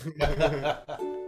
ハハハハ。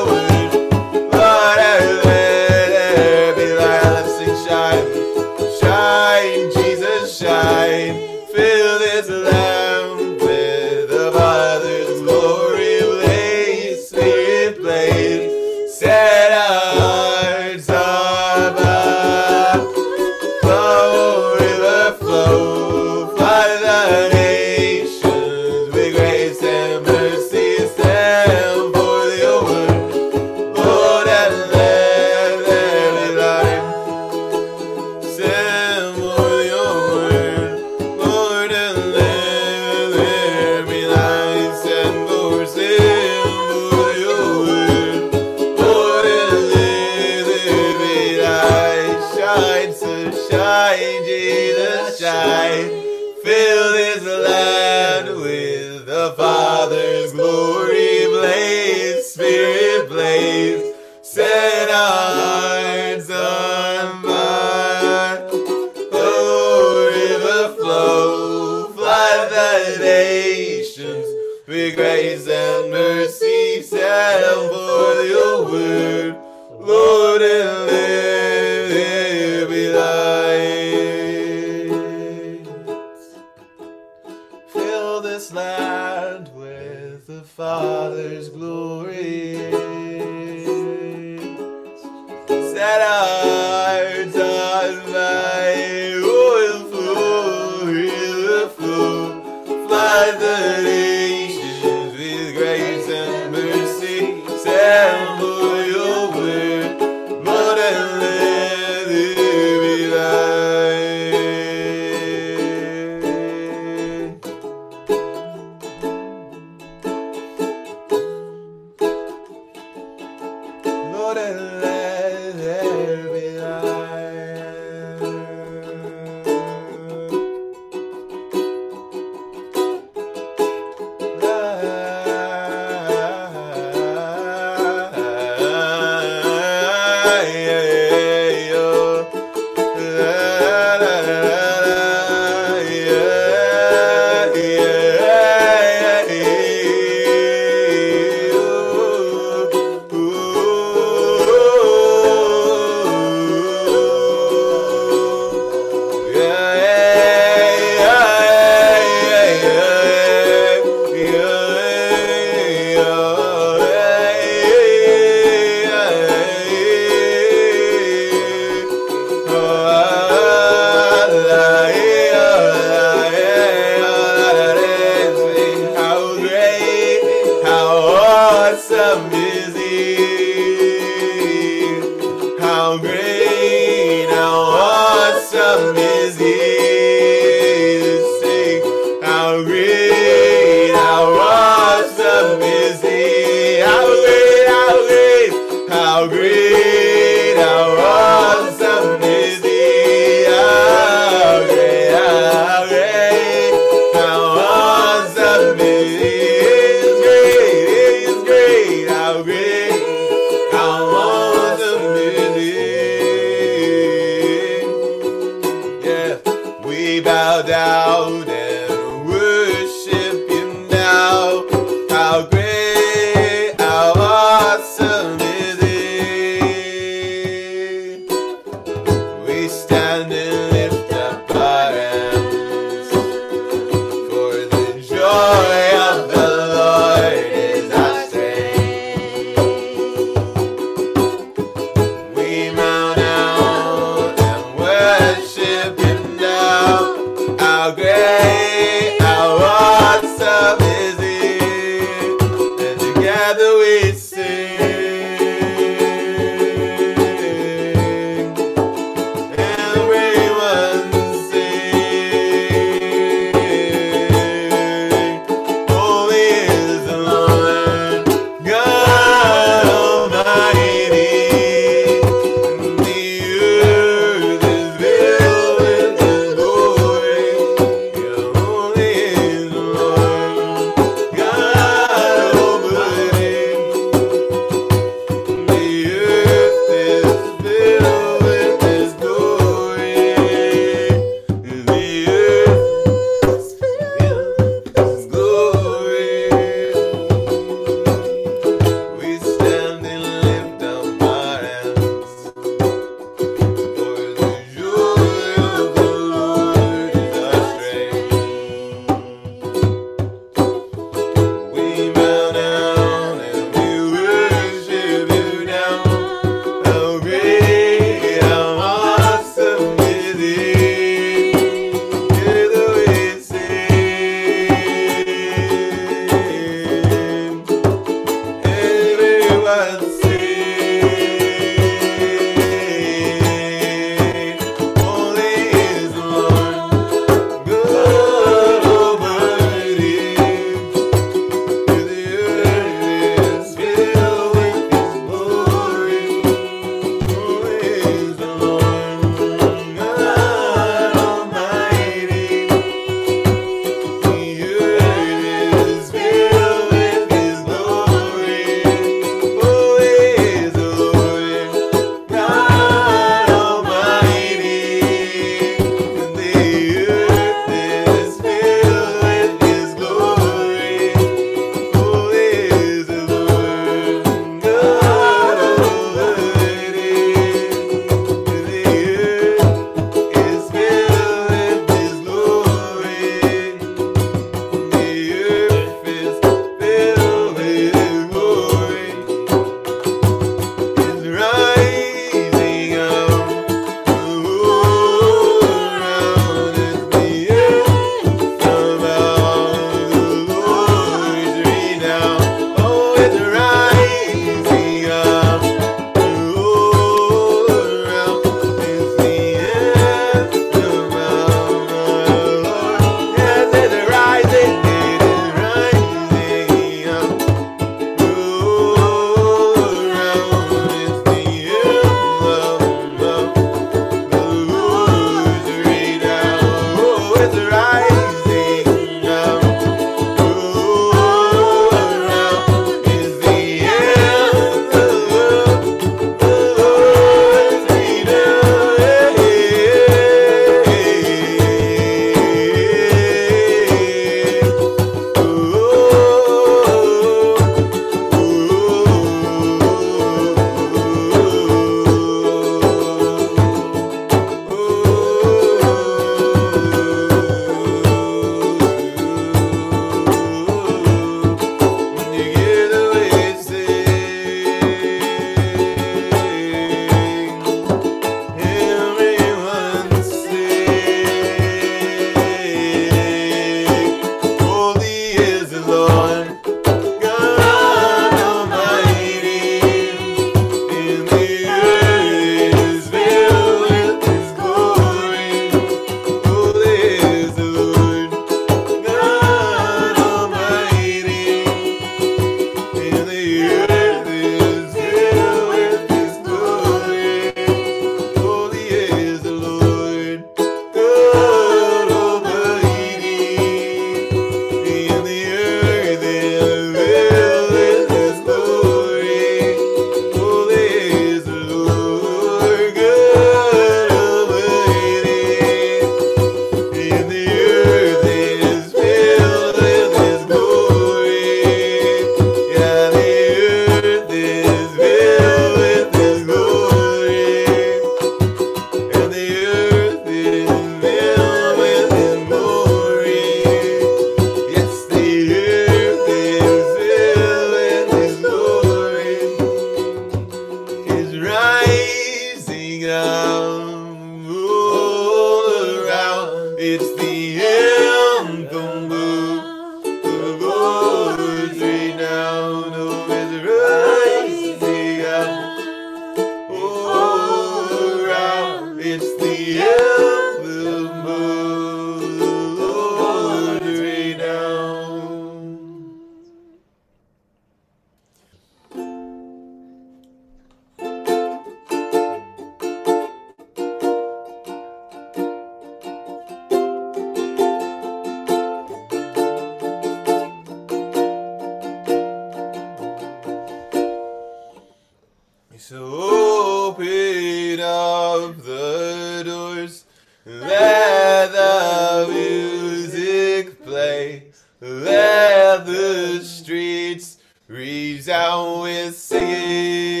Streets resound with singing.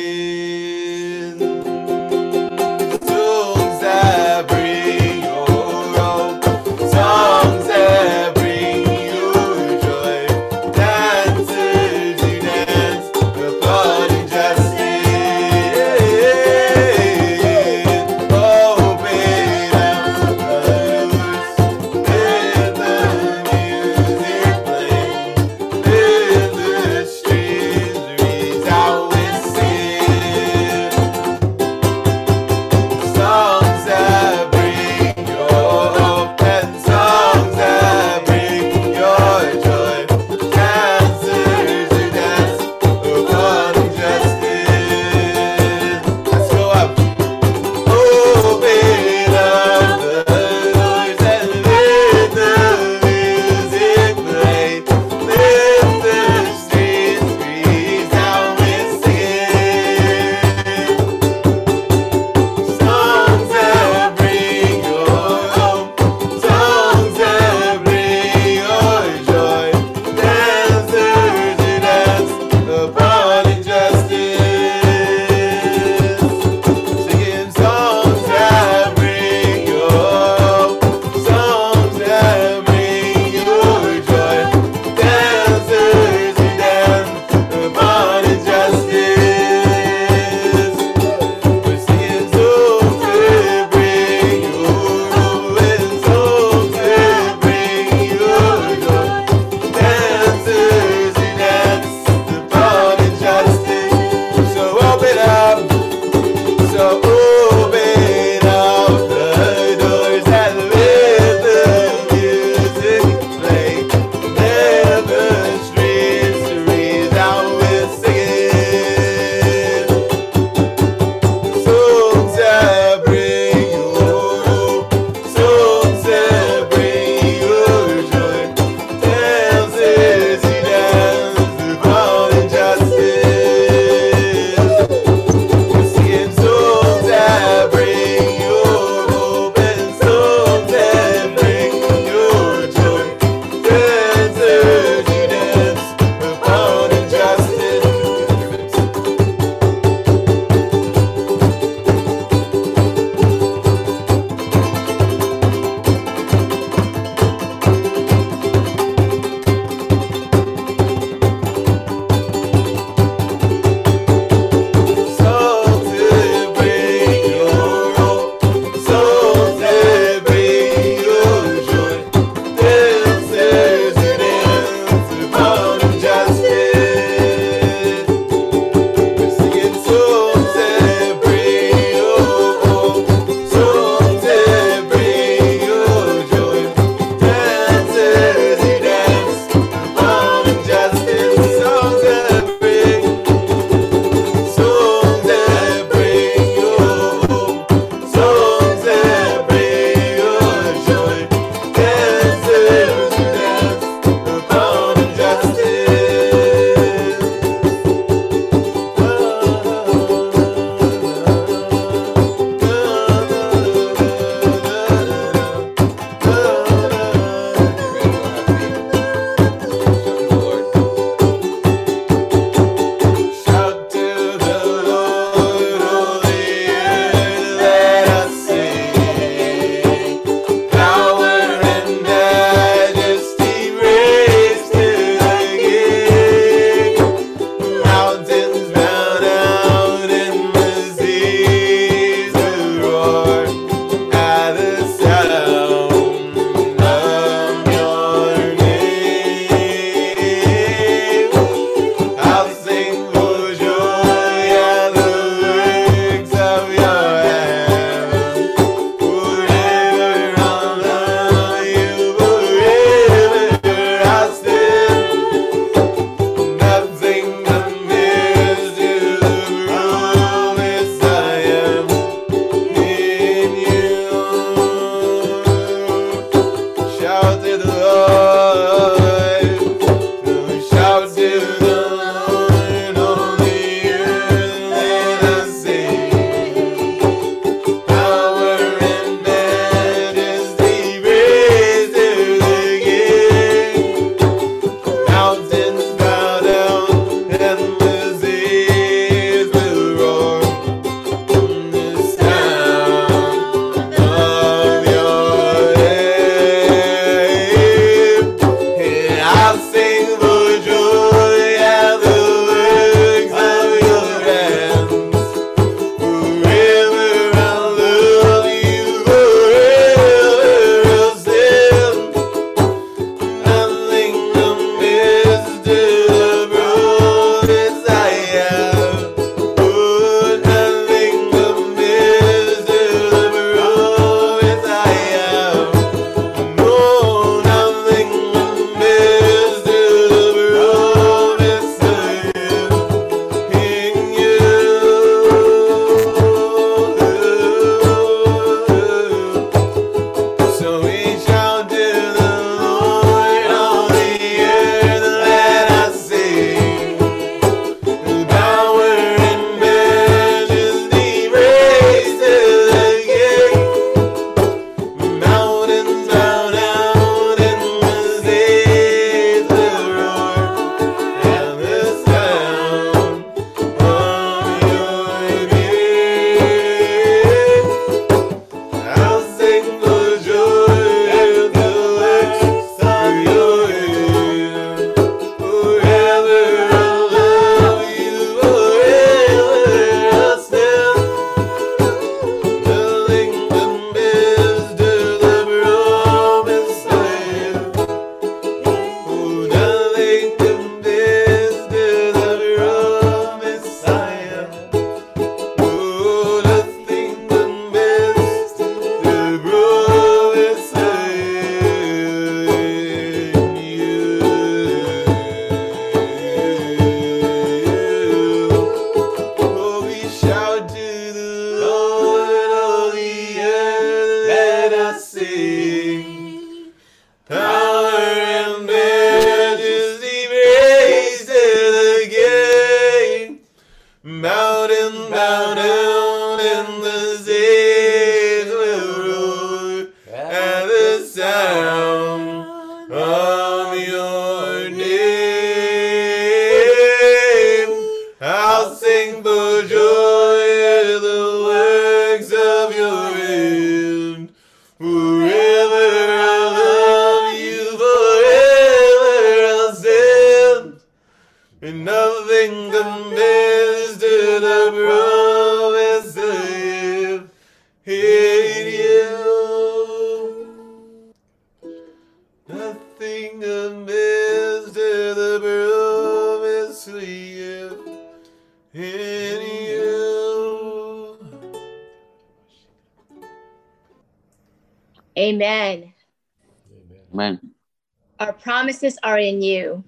in you,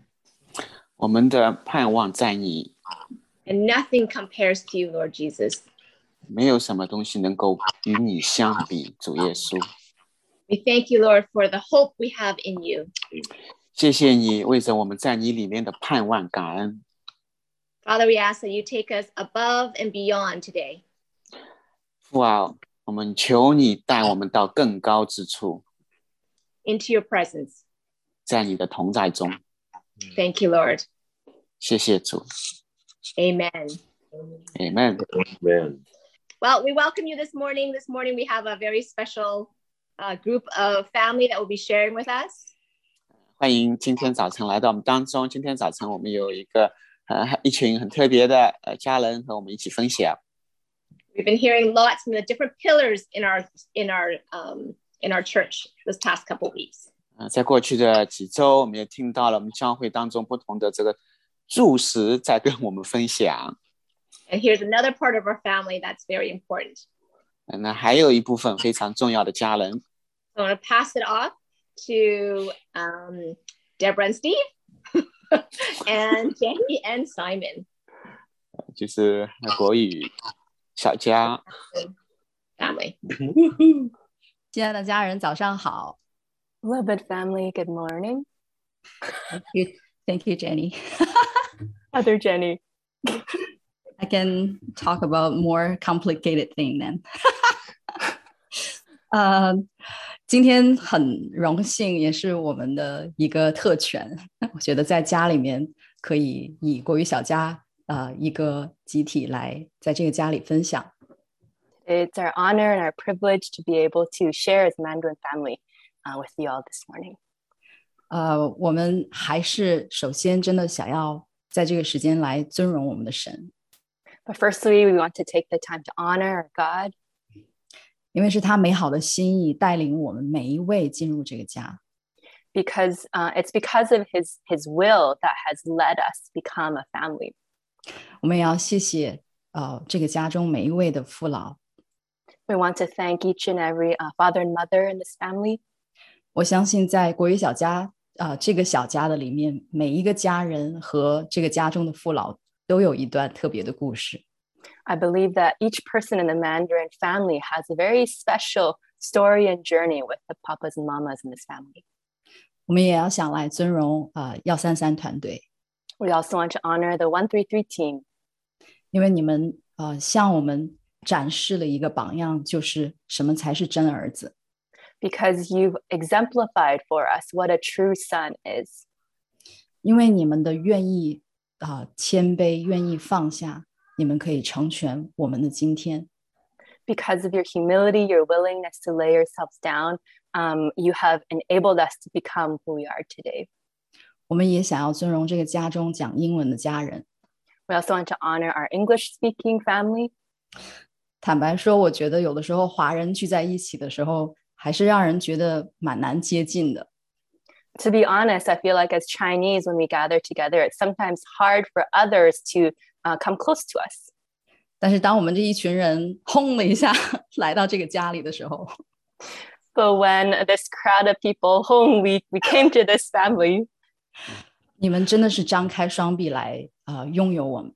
我们的盼望在你， and nothing compares to you, Lord Jesus. 没有什么东西能够与你相比，主耶稣。 We thank you, Lord, for the hope we have in you. 谢谢你为着我们在你里面的盼望感恩。 Father, we ask that you take us above and beyond today. 父啊，我们求你带我们到更高之处， into your presence. 在你的同在中。 Thank you, Lord. 谢谢主 Amen. ，Amen。 Man. Well, we welcome you this morning. This morning, we have a very special uh, group of family that will be sharing with us. 欢迎今天早晨来到我们当中。今天早晨我们有一个呃一群很特别的呃家人和我们一起分享。 We've been hearing lots from the different pillars in our in our um, in our church this past couple weeks. 呃，在过去的几周，我们也听到了我们教会当中不同的这个柱石在跟我们分享。And here's another part of our family that's very important. 呃那还有一部分非常重要的家人，So I'm to pass it off to um, Deborah and Steve, and Jenny and Simon 就是国语小佳。family. 亲爱的家人，早上好。Libet family, good morning. Thank you, thank you, Jenny. Other Jenny. I can talk about more complicated thing then. 呃，今天很荣幸，也是我们的一个特权。我觉得在家里面可以以国语小家呃一个集体来在这个家里分享。 It's our honor and our privilege to be able to share as Mandarin family uh, with you all this morning. 呃，我们还是首先真的想要在这个时间来尊荣我们的神， But firstly, we want to take the time to honor our God 因为是他美好的心意带领我们每一位进入这个家。 because uh, it's because of his his will that has led us become a family. 我们也要谢谢呃这个家中每一位的父老。 We want to thank each and every uh, father and mother in this family. 我相信在国语小家啊、呃这个小家的里面，每一个家人和这个家中的父老都有一段特别的故事。 I believe that each person in the Mandarin family has a very special story and journey with the papas and mamas in this family. 我们也要想来尊荣啊幺三三团队， We also want to honor the 133 team 因为你们呃向我们展示了一个榜样，就是什么才是真儿子。 because you've exemplified for us what a true son is. 因为你们的愿意啊、谦卑，愿意放下，你们可以成全我们的今天。 Because of your humility, your willingness to lay yourselves down, um, you have enabled us to become who we are today. 我们也想要尊荣这个家中讲英文的家人。 We also want to honor our English speaking family. 坦白说，我觉得有的时候华人聚在一起的时候， 还是让人觉得蛮难接近的。 To be honest, I feel like as Chinese, when we gather together, it's sometimes hard for others to uh, come close to us. 但是当我们这一群人轰了一下来到这个家里的时候， But when this crowd of people home, we, we came to this family, 你们真的是张开双臂来啊、呃拥有我们，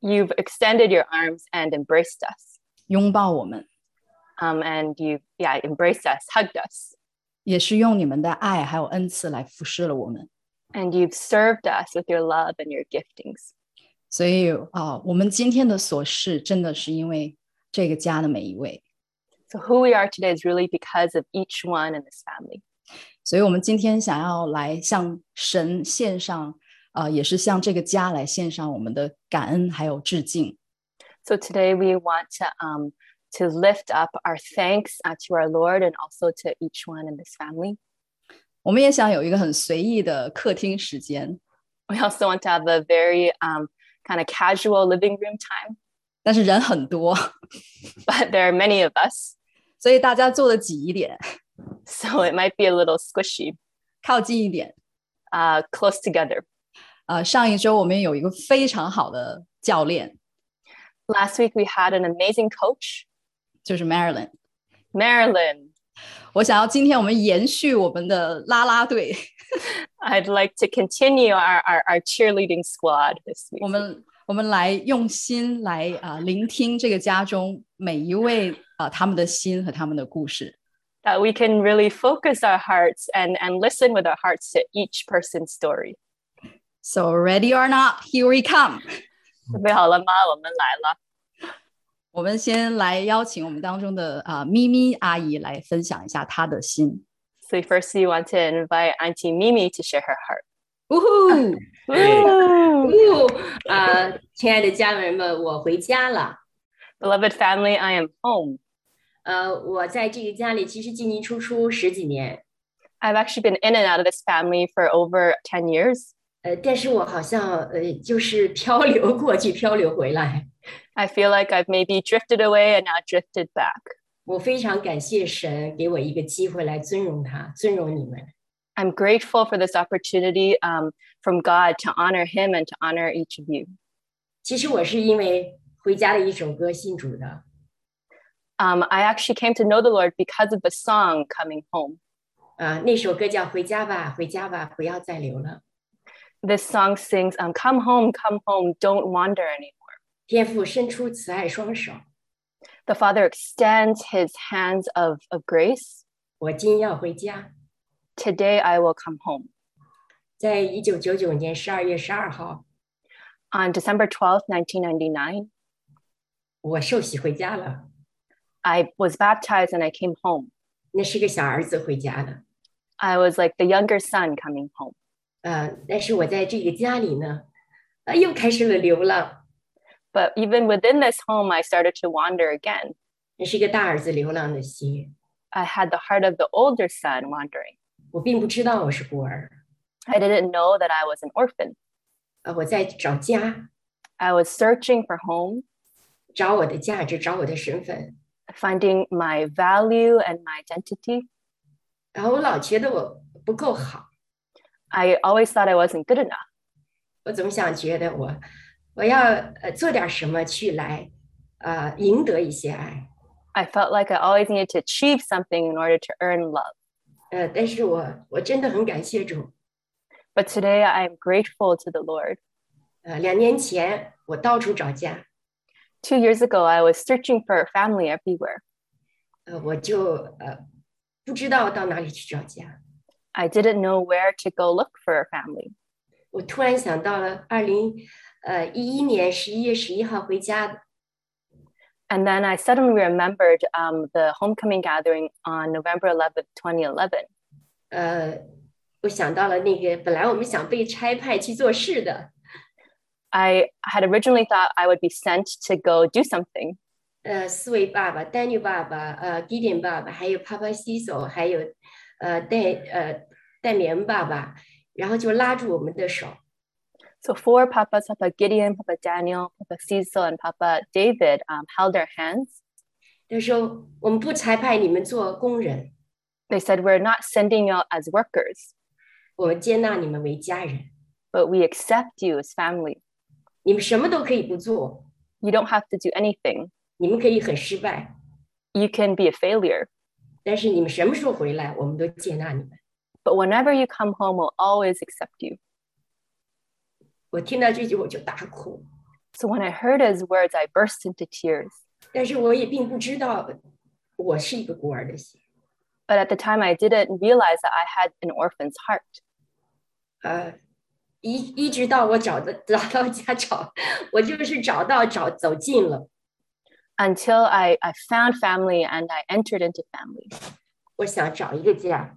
you've extended your arms and embraced us. 拥抱我们， Um, and you, yeah, embraced us, hugged us. 也是用你们的爱还有恩赐来服侍了我们。 and you've served us with your love and your giftings. 所以啊、我们今天的所事真的是因为这个家的每一位。 So who we are today is really because of each one in this family. 所以，我们今天想要来向神献上，呃，也是向这个家来献上我们的感恩还有致敬。 So today we want to um, to lift up our thanks uh, to our Lord and also to each one in this family. 我们也想有一个很随意的客厅时间， We also want to have a very um, kind of casual living room time, 但是人很多， but there are many of us, 所以大家坐的挤一点， so it might be a little squishy, 靠近一点。 uh, close together. 呃，上一周我们有一个非常好的教练， Last week we had an amazing coach, 就是 Marilyn。 Marilyn. 我想要今天我们延续我们的啦啦队， I'd like to continue our, our, our cheerleading squad this week. 我们我们来用心来啊、聆听这个家中每一位啊、他们的心和他们的故事。 That we can really focus our hearts and, and listen with our hearts to each person's story. So ready or not, here we come。准备好了吗？我们来了。 我们先来邀请我们当中的啊、咪咪阿姨来分享一下她的心。 So first, we want to invite Auntie Mimi to share her heart. 呜呼！ Woo! 哦，啊，亲爱的家人们，我回家了。 Beloved family, I am home. 呃，我在这个家里其实进进出出十几年， I've actually been in and out of this family for over 10 years. 呃，但是我好像呃就是漂流过去，漂流回来。 I feel like I've maybe drifted away and now drifted back. 我非常感谢神给我一个机会来尊荣他，尊荣你们。 I'm grateful for this opportunity um, from God to honor Him and to honor each of you. 其实我是因为回家的一首歌信主的， Um, I actually came to know the Lord because of the song Coming Home. 啊、那首歌叫《回家吧，回家吧，不要再流了》。 This song sings, um, Come home, come home, don't wander anymore. 天父伸出慈爱双手， The Father extends His hands of, of grace. 我今要回家。 Today I will come home. 在一九九九年十二月十二号， On December 12th, 1999, 我受洗回家了。 I was baptized and I came home. 那是个小儿子回家的， I was like the younger son coming home. 呃，但是我在这个家里呢，呃，又开始了流浪。 But even within this home, I started to wander again. 那是一个大儿子流浪的心， I had the heart of the older son wandering. 我并不知道我是孤儿， I didn't know that I was an orphan. 呃，我在找家， I was searching for home, 找我的价值，找我的身份。 finding my value and my identity. 然后我老觉得我不够好， I always thought I wasn't good enough. 我总想觉得我 我要呃做点什么去来呃赢得一些爱， I felt like I always needed to achieve something in order to earn love. 呃，但是我我真的很感谢主， But today I am grateful to the Lord. 呃，两年前我到处找家， Two years ago, I was searching for a family everywhere. 呃，我就呃不知道到哪里去找家， I didn't know where to go look for a family. 我突然想到了二零 呃一一年十一月十一号回家的，And then I suddenly remembered um, the homecoming gathering on November 11th, 2011. 呃，我想到了那个本来我们想被差派去做事的，I had originally thought I would be sent to go do something. 呃，四位爸爸，Daniel 爸爸，呃，Gideon 爸爸，还有 Papa Ciso，还有呃戴呃戴棉爸爸，然后就拉住我们的手，So four papas, Papa Gideon, Papa Daniel, Papa Cecil, and Papa David um, held our hands. 他说我们不差派你们做工人， They said, We're not sending you out as workers, 我们接纳你们为家人， but we accept you as family. 你们什么都可以不做， You don't have to do anything. 你们可以很失败， You can be a failure, 但是你们什么时候回来，我们都接纳你们。 but whenever you come home, we'll always accept you. 我听到这句我就大哭， So when I heard his words, I burst into tears. 但是我也并不知道我是一个孤儿的心。 But at the time, I didn't realize that I had an orphan's heart. 呃，一一直到我找的找到家找，我就是找到找走近了。 until I, I found family and I entered into family. 我想找一个家，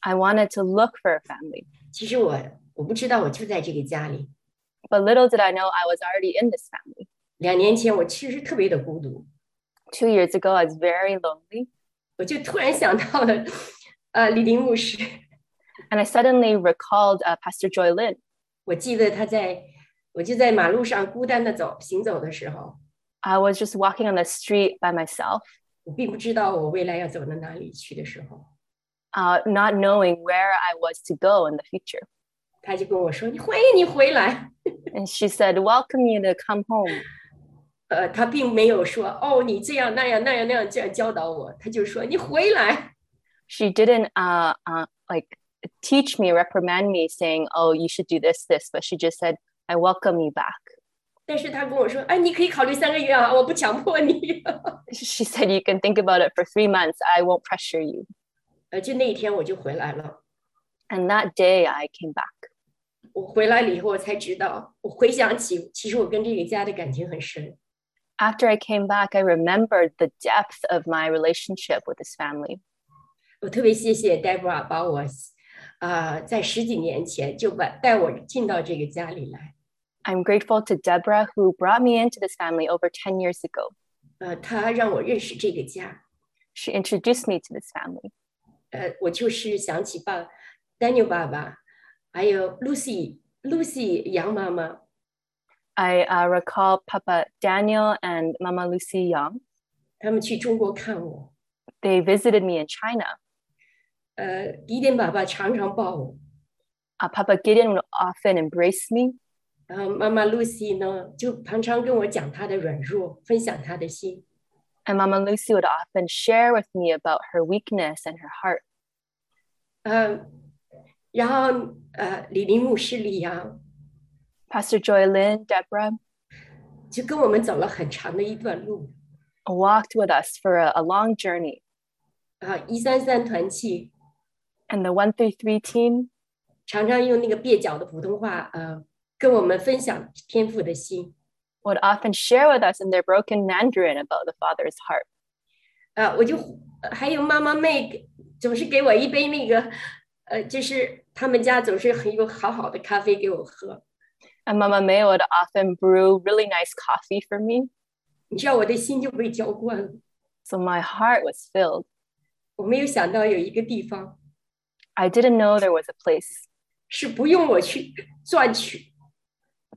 I wanted to look for a family. 其实我我不知道我就在这个家里。 But little did I know I was already in this family. 两年前我确实特别的孤独， Two years ago, I was very lonely. 我就突然想到了，呃，李林牧师。 And I suddenly recalled uh, Pastor Joy Lynn. 我记得他在，我就在马路上孤单的走行走的时候， I was just walking on the street by myself, 我并不知道我未来要走到哪里去的时候， uh, not knowing where I was to go in the future. 他就跟我说：“你欢迎你回来。 And she said, Welcome you to come home. ”呃，他并没有说：“哦，你这样那样那样那样这样教导我。”他就说：“你回来。 She didn't uh, uh, like teach me, reprimand me, saying, "Oh, you should do this, this," but she just said, "I welcome you back." 但是他跟我说，哎，你可以考虑三个月啊，我不强迫你。 She said, "You can think about it for three months. I won't pressure you." 呃，就那一天我就回来了。 And that day, I came back. 我回来了以后，我才知道，我回想起，其实我跟这个家的感情很深。 After I came back, I remembered the depth of my relationship with this family. 我特别谢谢 Deborah 把我，啊、在十几年前就把带我进到这个家里来。 I'm grateful to Deborah who brought me into this family over 10 years ago. 呃，她让我认识这个家。 She introduced me to this family. 呃，我就是想起爸 Daniel 爸爸， 还有 Lucy Lucy 杨妈妈， I uh, recall Papa Daniel and Mama Lucy Young. 他们去中国看我。 They visited me in China. 呃，迪典爸爸常常抱我， Uh, Papa Gideon would often embrace me. 然后妈妈 Lucy 呢，就常常跟我讲她的软弱，分享她的心。 And Mama Lucy would often share with me about her weakness and her heart. 呃， 然后呃，李林牧师李阳 Pastor Joy Lynn, Deborah 就跟我们走了很长的一段路。 walked with us for a, a long journey. 啊，一三三团契 And the 133 team 常常用那个蹩脚的普通话，呃，跟我们分享天父的心。 would often share with us in their broken Mandarin about the Father's heart. 啊，我就还有妈妈妹总是给我一杯那个，呃，就是 他们家总是很有好好的咖啡给我喝。 And Mama May would often brew really nice coffee for me. 你知道我的心就被浇灌了。 So my heart was filled. 我没有想到有一个地方 I didn't know there was a place 是不用我去赚取，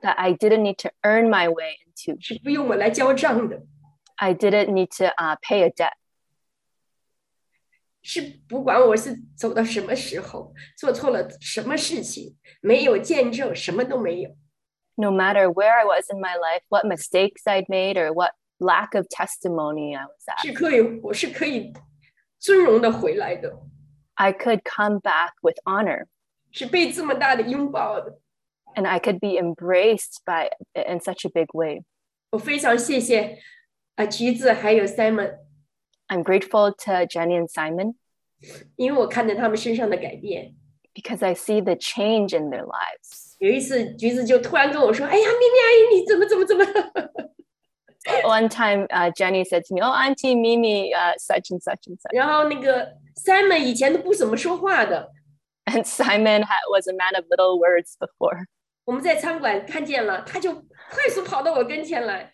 that I didn't need to earn my way into. 是不用我来交账的， I didn't need to uh, pay a debt. 是不管我是走到什么时候，做错了什么事情，没有见证，什么都没有。 No matter where I was in my life, what mistakes I'd made, or what lack of testimony I was at, 是可以，我是可以尊荣的回来的， I could come back with honor 是被这么大的拥抱的。 and I could be embraced by in such a big way. 我非常谢谢啊橘子还有 Simon， I'm grateful to Jenny and Simon 因为我看到他们身上的改变。 because I see the change in their lives. 有一次，橘子就突然跟我说：“哎呀，咪咪阿姨，你怎么怎么怎么？” One time, uh, Jenny said to me, "Oh, Auntie Mimi, uh, such and such and such." 然后那个 Simon 以前都不怎么说话的， And Simon ha- was a man of little words before, 我们在餐馆看见了，他就快速跑到我跟前来，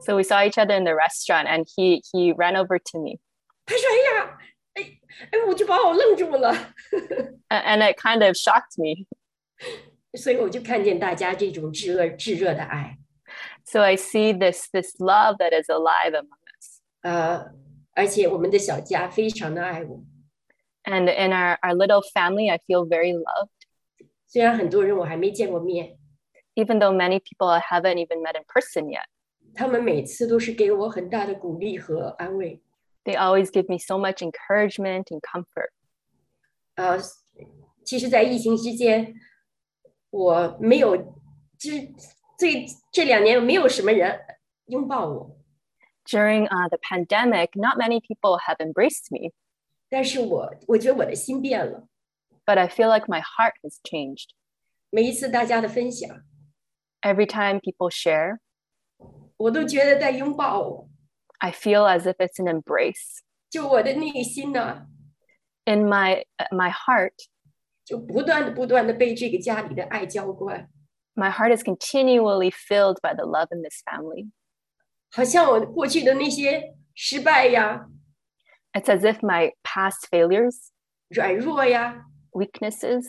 so we saw each other in the restaurant, and he he ran over to me, 他说：“哎呀，哎哎，我就把我愣住了。 A- and it kind of shocked me. ”所以我就看见大家这种炙热炙热的爱， So I see this this love that is alive among us, 呃，而且我们的小家非常的爱我。 and in our our little family, I feel very loved. 虽然很多人我还没见过面， Even though many people I haven't even met in person yet, 他们每次都是给我很大的鼓励和安慰。 they always give me so much encouragement and comfort. 呃，其实，在疫情之间，我没有，就是这这两年没有什么人拥抱我， During uh, the pandemic, not many people have embraced me, 但是我我觉得我的心变了。 but I feel like my heart has changed. 每一次大家的分享， Every time people share, 我都觉得在拥抱我， I feel as if it's an embrace. 就我的内心呢， In my uh, my heart, 就不断的不断的被这个家里的爱浇灌， my heart is continually filled by the love in this family. 好像我过去的那些失败呀、 It's as if my past failures, 软弱呀， weaknesses,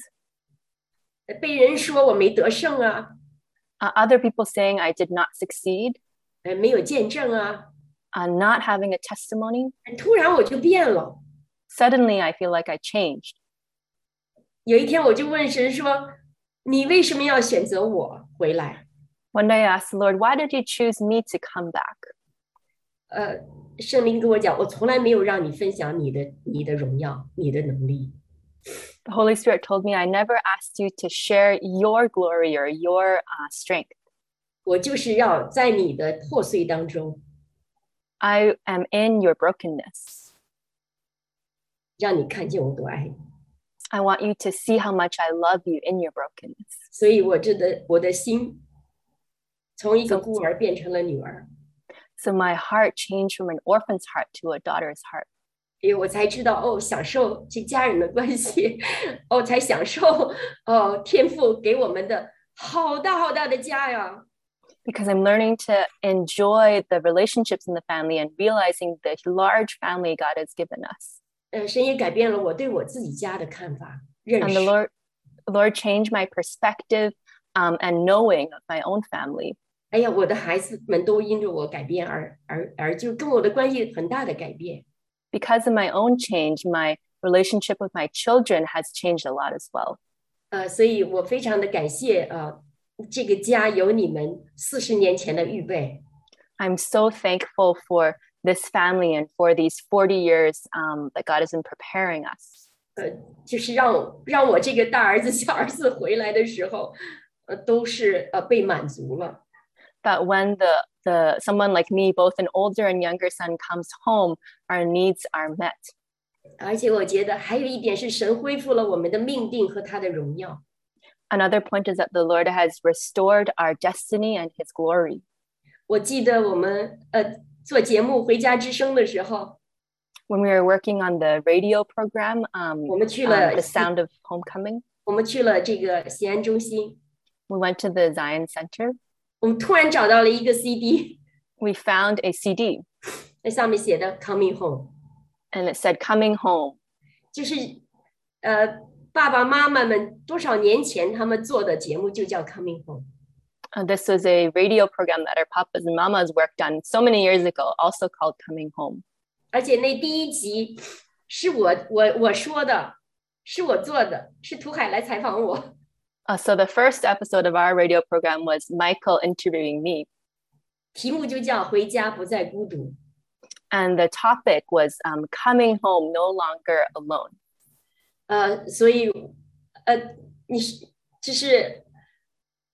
被人说我没得胜啊， uh, other people saying I did not succeed, 呃，没有见证啊， uh, not having a testimony, 突然我就变了。 suddenly I feel like I changed. 有一天我就问神说：“你为什么要选择我回来 One day I asked the Lord, why did you choose me to come back?？” 呃，圣灵跟我讲，我从来没有让你分享你的你的荣耀、你的能力。 The Holy Spirit told me I never asked you to share your glory or your uh, strength. 我就是要在你的破碎当中， I am in your brokenness. 让你看见我多爱你。 I want you to see how much I love you in your brokenness. 所以我真的我的心从一个孤儿变成了女儿， So my heart changed from an orphan's heart to a daughter's heart. 因为我才知道哦，享受这家人的关系，哦，才享受哦天父给我们的好大好大的家呀。 because I'm learning to enjoy the relationships in the family and realizing the large family God has given us. 呃，神也改变了我对我自己家的看法、认 And 识 the。Lord, the Lord changed my perspective um, and knowing of my own family. 哎呀，我的孩子们都因着我改变而而而就跟我的关系很大的改变。 Because of my own change, my relationship with my children has changed a lot as well. 呃，所以我非常的感谢呃， 这个家有你们四十年前的预备。 I'm so thankful for this family and for these 40 years um, that God has been preparing us. 就是让让我这个大儿子、小儿子回来的时候，呃，都是呃被满足了。 That when the, the someone like me, both an older and younger son, comes home, our needs are met. 而且我觉得还有一点是，神恢复了我们的命定和他的荣耀。 another point is that the Lord has restored our destiny and His glory. 我记得我们呃做节目《回家之声》的时候。When we were working on the radio program, um, 我们去了 um, The Sound of Homecoming, 我们去了这个锡安中心，we went to the Zion Center. We found a CD 那上面写的 coming home. And it said Coming Home. 就是呃爸爸妈妈们多少年前他们做的节目就叫 “Coming Home”。 Uh, this was a radio program that our papas and mamas worked on so many years ago, also called Coming Home. 而且那第一集是我我我说的，是我做的，是涂海来采访我。 Uh, so the first episode of our radio program was Michael interviewing me, 题目就叫“回家不再孤独 and the topic was um, coming home no longer alone. ”。 呃，所以呃，你是就是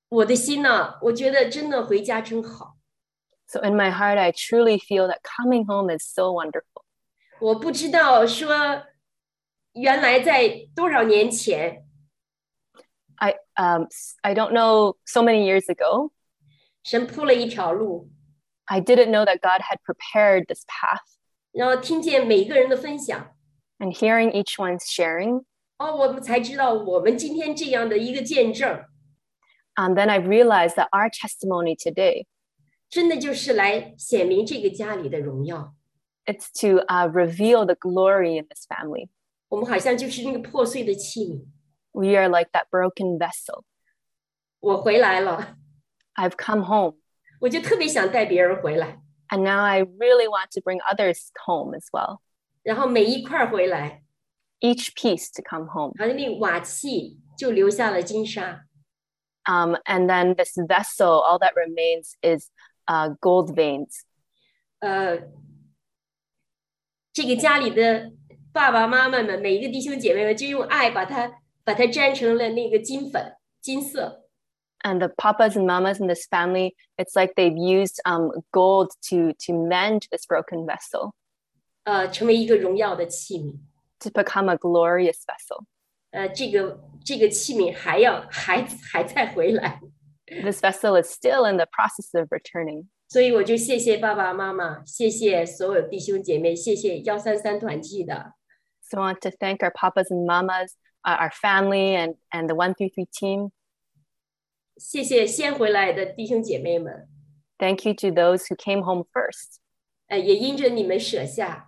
我的心呢、我觉得真的回家真好。 So in my heart, I truly feel that coming home is so wonderful. 我不知道说原来在多少年前， I um, s- I don't know so many years ago, 神铺了一条路， I didn't know that God had prepared this path. 然后听见每一个人的分享， And hearing each one's sharing, 哦，我们才知道我们今天这样的一个见证， um, then I realized that our testimony today 真的就是来显明这个家里的荣耀。 it's to uh, reveal the glory in this family. 我们好像就是那个破碎的器皿。 We are like that broken vessel. 我回来了， I've come home, 我就特别想带别人回来， and now I really want to bring others home as well. 然后每一块儿回来， Each piece to come home. 好像那瓦器就留下了金沙。 Um, and then this vessel, all that remains is uh, gold veins. 呃，这个家里的爸爸妈妈们，每一个弟兄姐妹们，就用爱把它把它粘成了那个金粉、金色。 and the papas and mamas in this family it's like they've used um, gold to to mend this broken vessel 呃，成为一个荣耀的器皿。 to become a glorious vessel 呃，这个这个器皿还要还还在回来， this vessel is still in the process of returning 所以我就谢谢爸爸妈妈，谢谢所有弟兄姐妹，谢谢幺三三团契的， so i want to thank our papas and mamas uh, our family and and the 133 team 谢谢先回来的弟兄姐妹们， thank you to those who came home first 呃，也因着你们舍下，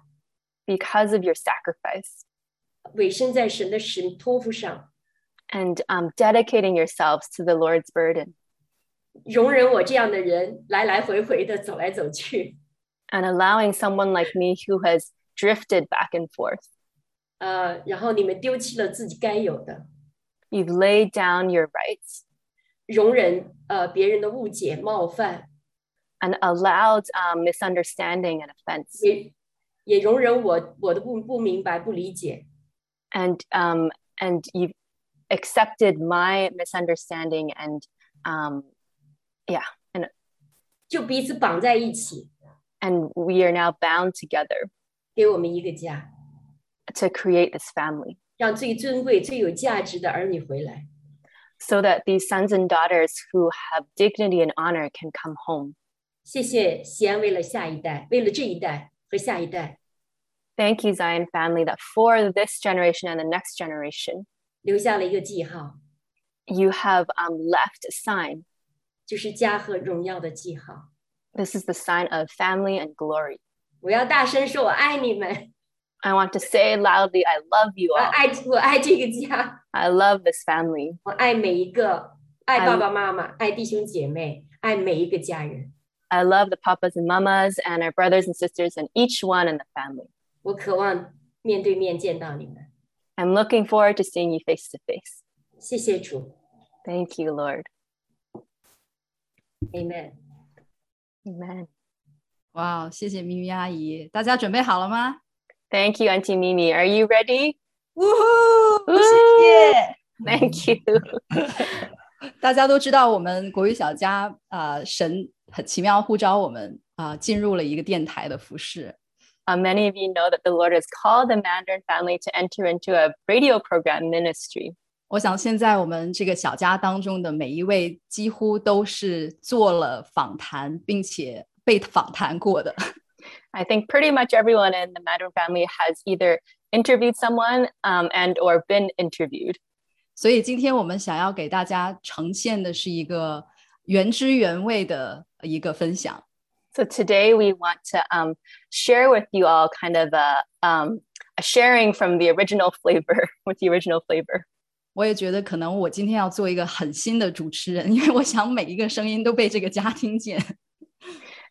because of your sacrifice 委身在神的使托付上， and um, dedicating yourselves to the lord's burden 容忍我这样的人来来回回的走来走去。 and allowing someone like me who has drifted back and forth 呃，然后你们丢弃了自己该有的， you've laid down your rights 容忍呃别人的误解、冒犯， and allowed um, misunderstanding and offense. 也 也容忍我我的不不明白不理解。And um and you accepted my misunderstanding and um yeah and 就彼此绑在一起。And we are now bound together. 给我们一个家。To create this family. 让最尊贵最有价值的儿女回来。So that these sons and daughters who have dignity and honor can come home. 谢谢，锡安为了下一代，为了这一代。和下一代， Thank you, Zion family, that for this generation and the next generation, 留下了一个记号， you have um, left a sign. 就是家和荣耀的记号。 This is the sign of family and glory. 我要大声说，我爱你们， I want to say loudly, I love you 我 all. 爱我爱这个家， I love this family. 我爱每一个，爱爸爸妈妈，爱弟兄姐妹，爱每一个家人。 I love the papas and mamas and our brothers and sisters and each one in the family. 我渴望面对面见到你们。 I'm looking forward to seeing you face to face. 谢谢主 Thank you, Lord. ，Amen。 Amen. 哇，谢谢咪咪阿姨，大家准备好了吗？ Thank you, Auntie Mimi. Are you ready? 呜呼，谢谢。 Thank you. 大家都知道，我们国语小家啊、呃神 很奇妙呼召我们啊、进入了一个电台的服饰。 Uh, many of you know that the Lord has called the Mandarin family to enter into a radio program ministry. 我想现在我们这个小家当中的每一位，几乎都是做了访谈，并且被访谈过的。 I think pretty much everyone in the Mandarin family has either interviewed someone um, and or been interviewed. 所以今天我们想要给大家呈现的是一个 原汁原味的一个分享。 So today we want to um, share with you all kind of a, um, a sharing from the original flavor, with the original flavor. 我也觉得可能我今天要做一个很新的主持人，因为我想每一个声音都被这个家听见。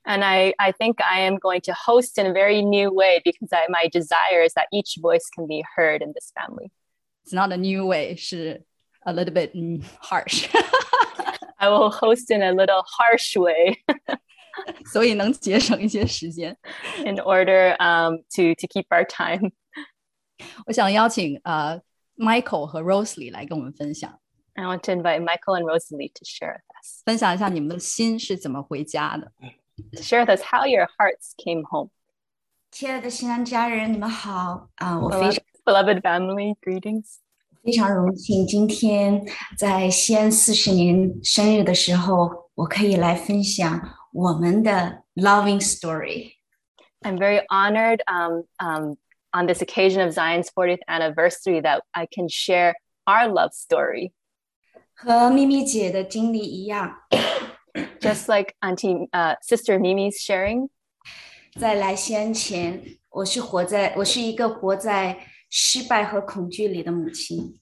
And I, I think I am going to host in a very new way because I, my desire is that each voice can be heard in this family. It's not a new way，是 a little bit 嗯 harsh， I will host in a little harsh way 所以能节省一些时间。 in order um, to, to keep our time. 我想邀请呃 Michael 和 Rosely 来跟我们分享， I want to invite Michael and Rosalie to share with us. 分享一下你们的心是怎么回家的。 To share with us how your hearts came home. 亲爱的新安家人，你们好啊、我非 Beloved, 常 beloved family, greetings. 非常荣幸，今天在锡安四十年生日的时候，我可以来分享我们的 loving story. I'm very honored um, um, on this occasion of Zion's 40th anniversary that I can share our love story. 和咪咪姐的经历一样，just like Auntie、uh, Sister Mimi's sharing，在来锡安前，我是活在我是一个活在失败和恐惧里的母亲。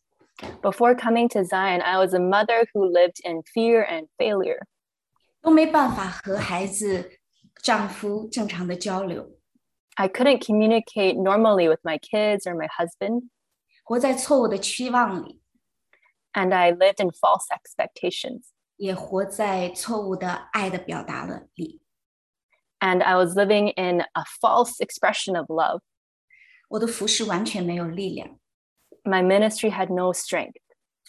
before coming to Zion, I was a mother who lived in fear and failure. 都没办法和孩子、丈夫正常的交流， I couldn't communicate normally with my kids or my husband, 活在错误的期望里， and I lived in false expectations. 也活在错误的爱的表达了里。 And I was living in a false expression of love. 我的服饰完全没有力量。My ministry had no strength.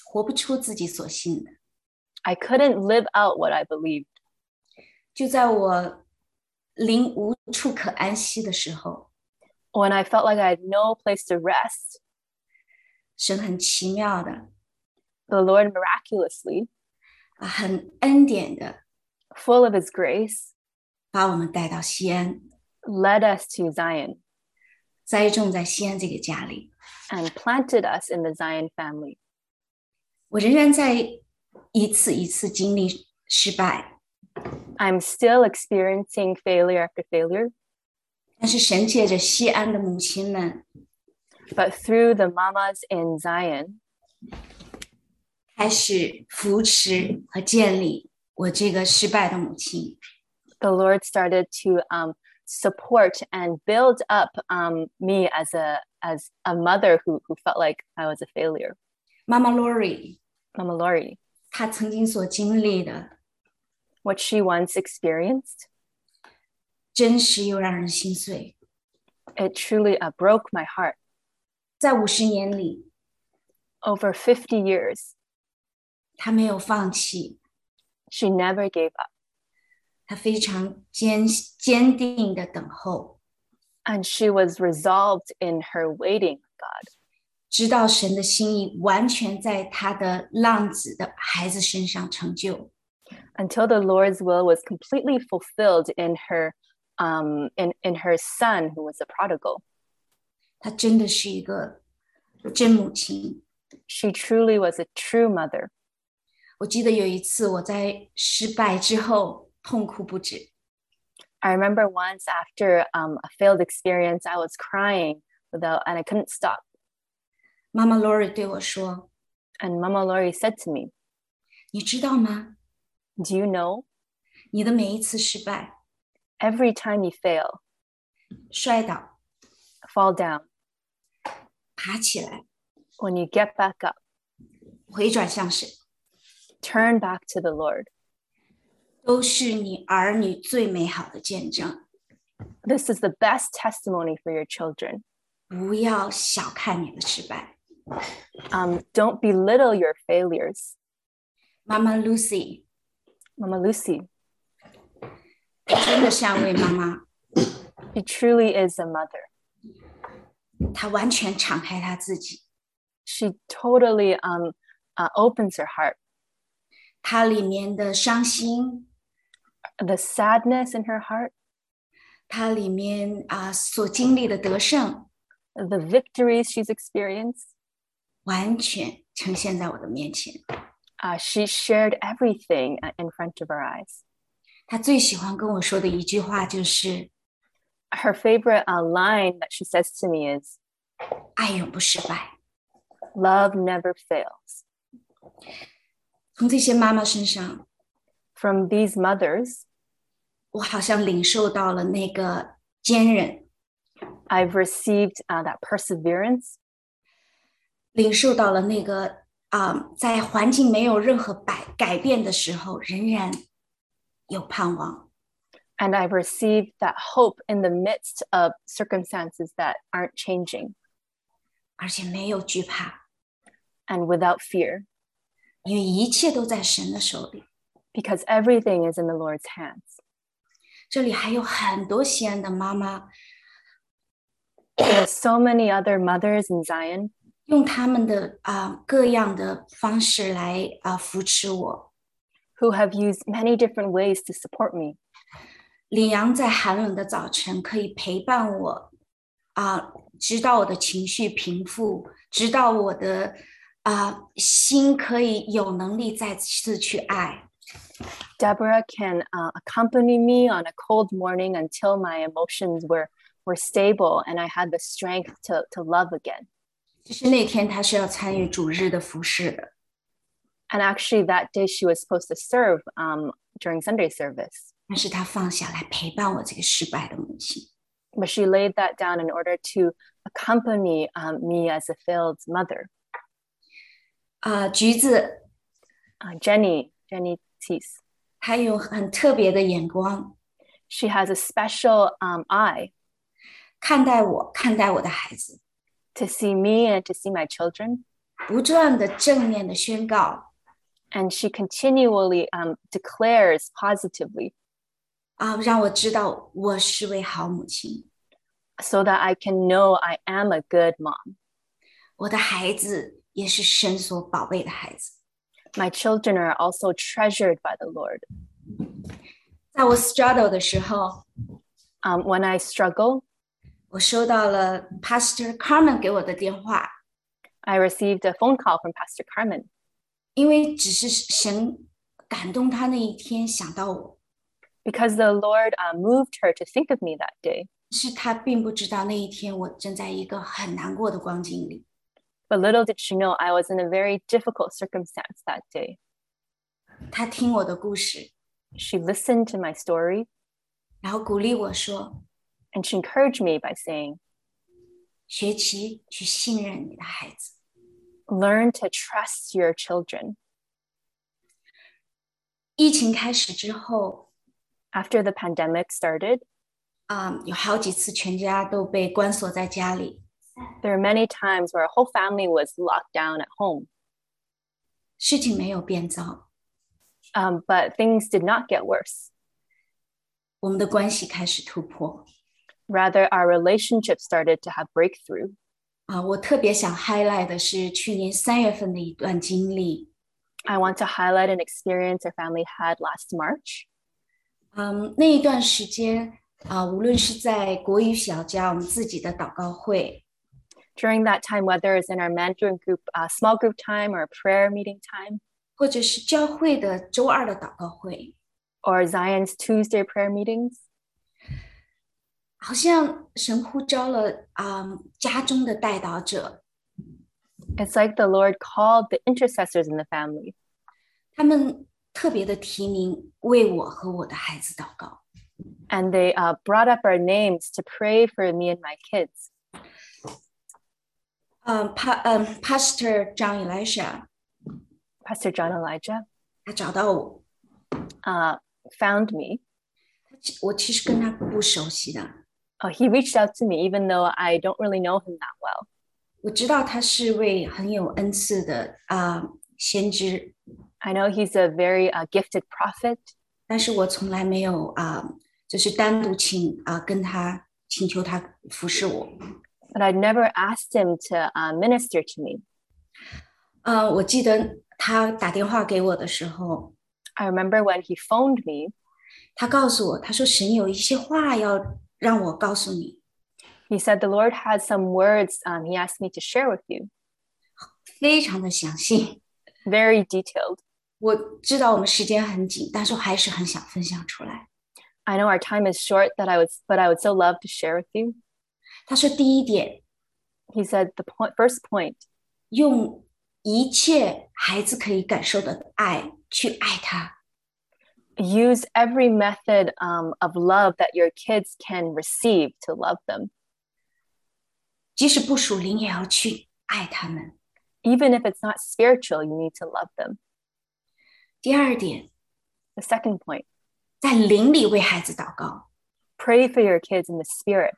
活不出自己所信的。I couldn't live out what I believed. 就在我灵无处可安息的时候，When I felt like I had no place to rest，神很奇妙的，The Lord miraculously, 很恩典的，Full of His grace，把我们带到锡安，Led us to Zion。栽种在锡安这个家里。And planted us in the Zion family. I'm still experiencing failure after failure. But through the mamas in Zion，开始扶持和建立我这个失败的母亲。The Lord started to um support and build up um, me as a as a mother who who felt like I was a failure. 妈妈 Lori， Mama Lori, 她曾经所经历的， what she once experienced, 真实又让人心碎。 It truly uh, broke my heart. 在五十年里， Over 50 years, 他没有放弃， she never gave up. 他非常坚坚定的等候， And she was resolved in her waiting on God 直到神的心意完全在他的浪子的孩子身上成就。 until the Lord's will was completely fulfilled in her um, in, in her son who was a prodigal. 她真的是一个真母亲。 She truly was a true mother. 我记得有一次我在失败之后 痛哭不止， I remember once after um, a failed experience, I was crying without, and I couldn't stop. 妈妈 Lori 对我说 And Mama Lori said to me,：“ 你知道吗？ Do you know 你的每一次失败、 every time you fail, 摔倒、 fall down, 爬起来、 when you get back up, 回转向神， turn back to the Lord, 都是你儿女最美好的见证。 this is the best testimony for your children. 不要小看你的失败。 Um, don't belittle your failures. 妈妈 Lucy Mama Lucy, 真的像位妈妈， she truly is a mother. 她完全敞开她自己， she totally um, uh, opens her heart. 她里面的伤心， The sadness in her heart, 她里面啊、所经历的得胜， the victories she's experienced, 完全呈现在我的面前。 uh, she shared everything uh, in front of our eyes. 她最喜欢跟我说的一句话就是： Her favorite uh, line that she says to me is, 爱永不失败。 Love never fails. 从这些妈妈身上， From these mothers, 我好像领受到了那个坚韧， I've received uh, that perseverance, 领受到了那个啊、在环境没有任何改改变的时候，仍然有盼望。 and I've received that hope in the midst of circumstances that aren't changing 而且没有惧怕， and without fear, 因为一切都在神的手里。 because everything is in the Lord's hands. 这里还有很多西安的妈妈 so many other mothers in Zion 用他们的啊、各样的方式来啊、扶持我。who have used many different ways to support me. 李阳在寒冷的早晨可以陪伴我啊、直到我的情绪平复，直到我的啊、心可以有能力再次去爱。Deborah can uh, accompany me on a cold morning until my emotions were were stable and I had the strength to to love again. 其实那天他是要参与主日的服饰的， And actually, that day she was supposed to serve um, during Sunday service, 但是他放下来陪伴我这个失败的母亲。 but she laid that down in order to accompany um, me as a failed mother. 啊、橘子 Uh, Jenny, Jenny Teese, 她有很特别的眼光， she has a special um, eye 看待我，看待我的孩子， to see me and to see my children. 不断的正面的宣告 And she continually um, declares positively 啊、让我知道我是位好母亲， so that I can know I am a good mom. 我的孩子也是神所宝贝的孩子。 My children are also treasured by the Lord. 在我 struggle 的时候， Um, when I struggle, 我收到了 Pastor Carmen 给我的电话， I received a phone call from Pastor Carmen 因为只是神感动他那一天想到我， because the Lord uh, moved her to think of me that day. 是他并不知道那一天我正在一个很难过的光景里。 But little did she know I was in a very difficult circumstance that day. 他听我的故事， She listened to my story 然后鼓励我说 and she encouraged me by saying,：“ 学习去信任你的孩子。 Learn to trust your children. ”疫情开始之后， After the pandemic started, 啊、有好几次全家都被关锁在家里， There are many times where a whole family was locked down at home, 事情没有变糟， um, but things did not get worse. 我们的关系开始突破。 Rather, our relationship started to have breakthrough. 啊，我特别想 highlight 的是去年三月份的一段经历。 I want to highlight an experience our family had last March. 嗯，那一段时间啊，无论是在国语小家我们自己的祷告会， During that time, whether it's in our mentoring group, uh, small group time, or prayer meeting time, 或者是教会的周二的祷告会， or Zion's Tuesday prayer meetings, 好像神呼召了啊、家中的带导者， it's like the Lord called the intercessors in the family. 他们特别的提名为我和我的孩子祷告。 and they uh, brought up our names to pray for me and my kids. 嗯，Pa 嗯，Pastor 张 Elisha Pastor John Elijah 他找到我， uh, found me. 我其实跟他不熟悉的， Uh, he reached out to me, even though I don't really know him that well. 我知道他是位很有恩赐的啊、先知， I know he's a very uh, gifted prophet, 但是我从来没有啊、就是单独请啊、跟他请求他服侍我。 but I'd never asked him to uh, minister to me. 呃，我记得他打电话给我的时候， I remember when he phoned me, 他告诉我，他说神有一些话要让我告诉你， he said, The Lord had some words um, he asked me to share with you, 非常的详细。 very detailed. 我知道我们时间很紧，但是我还是很想分享出来。 I know our time is short, that I would, but I would still love to share with you. 他说，第一点， He said, The point, first point, 用一切孩子可以感受到的爱去爱他， use every method um, of love that your kids can receive to love them. 即使不属灵，也要去爱他们。 Even if it's not spiritual, you need to love them. 第二点， The second point, 在灵里为孩子祷告， pray for your kids in the spirit.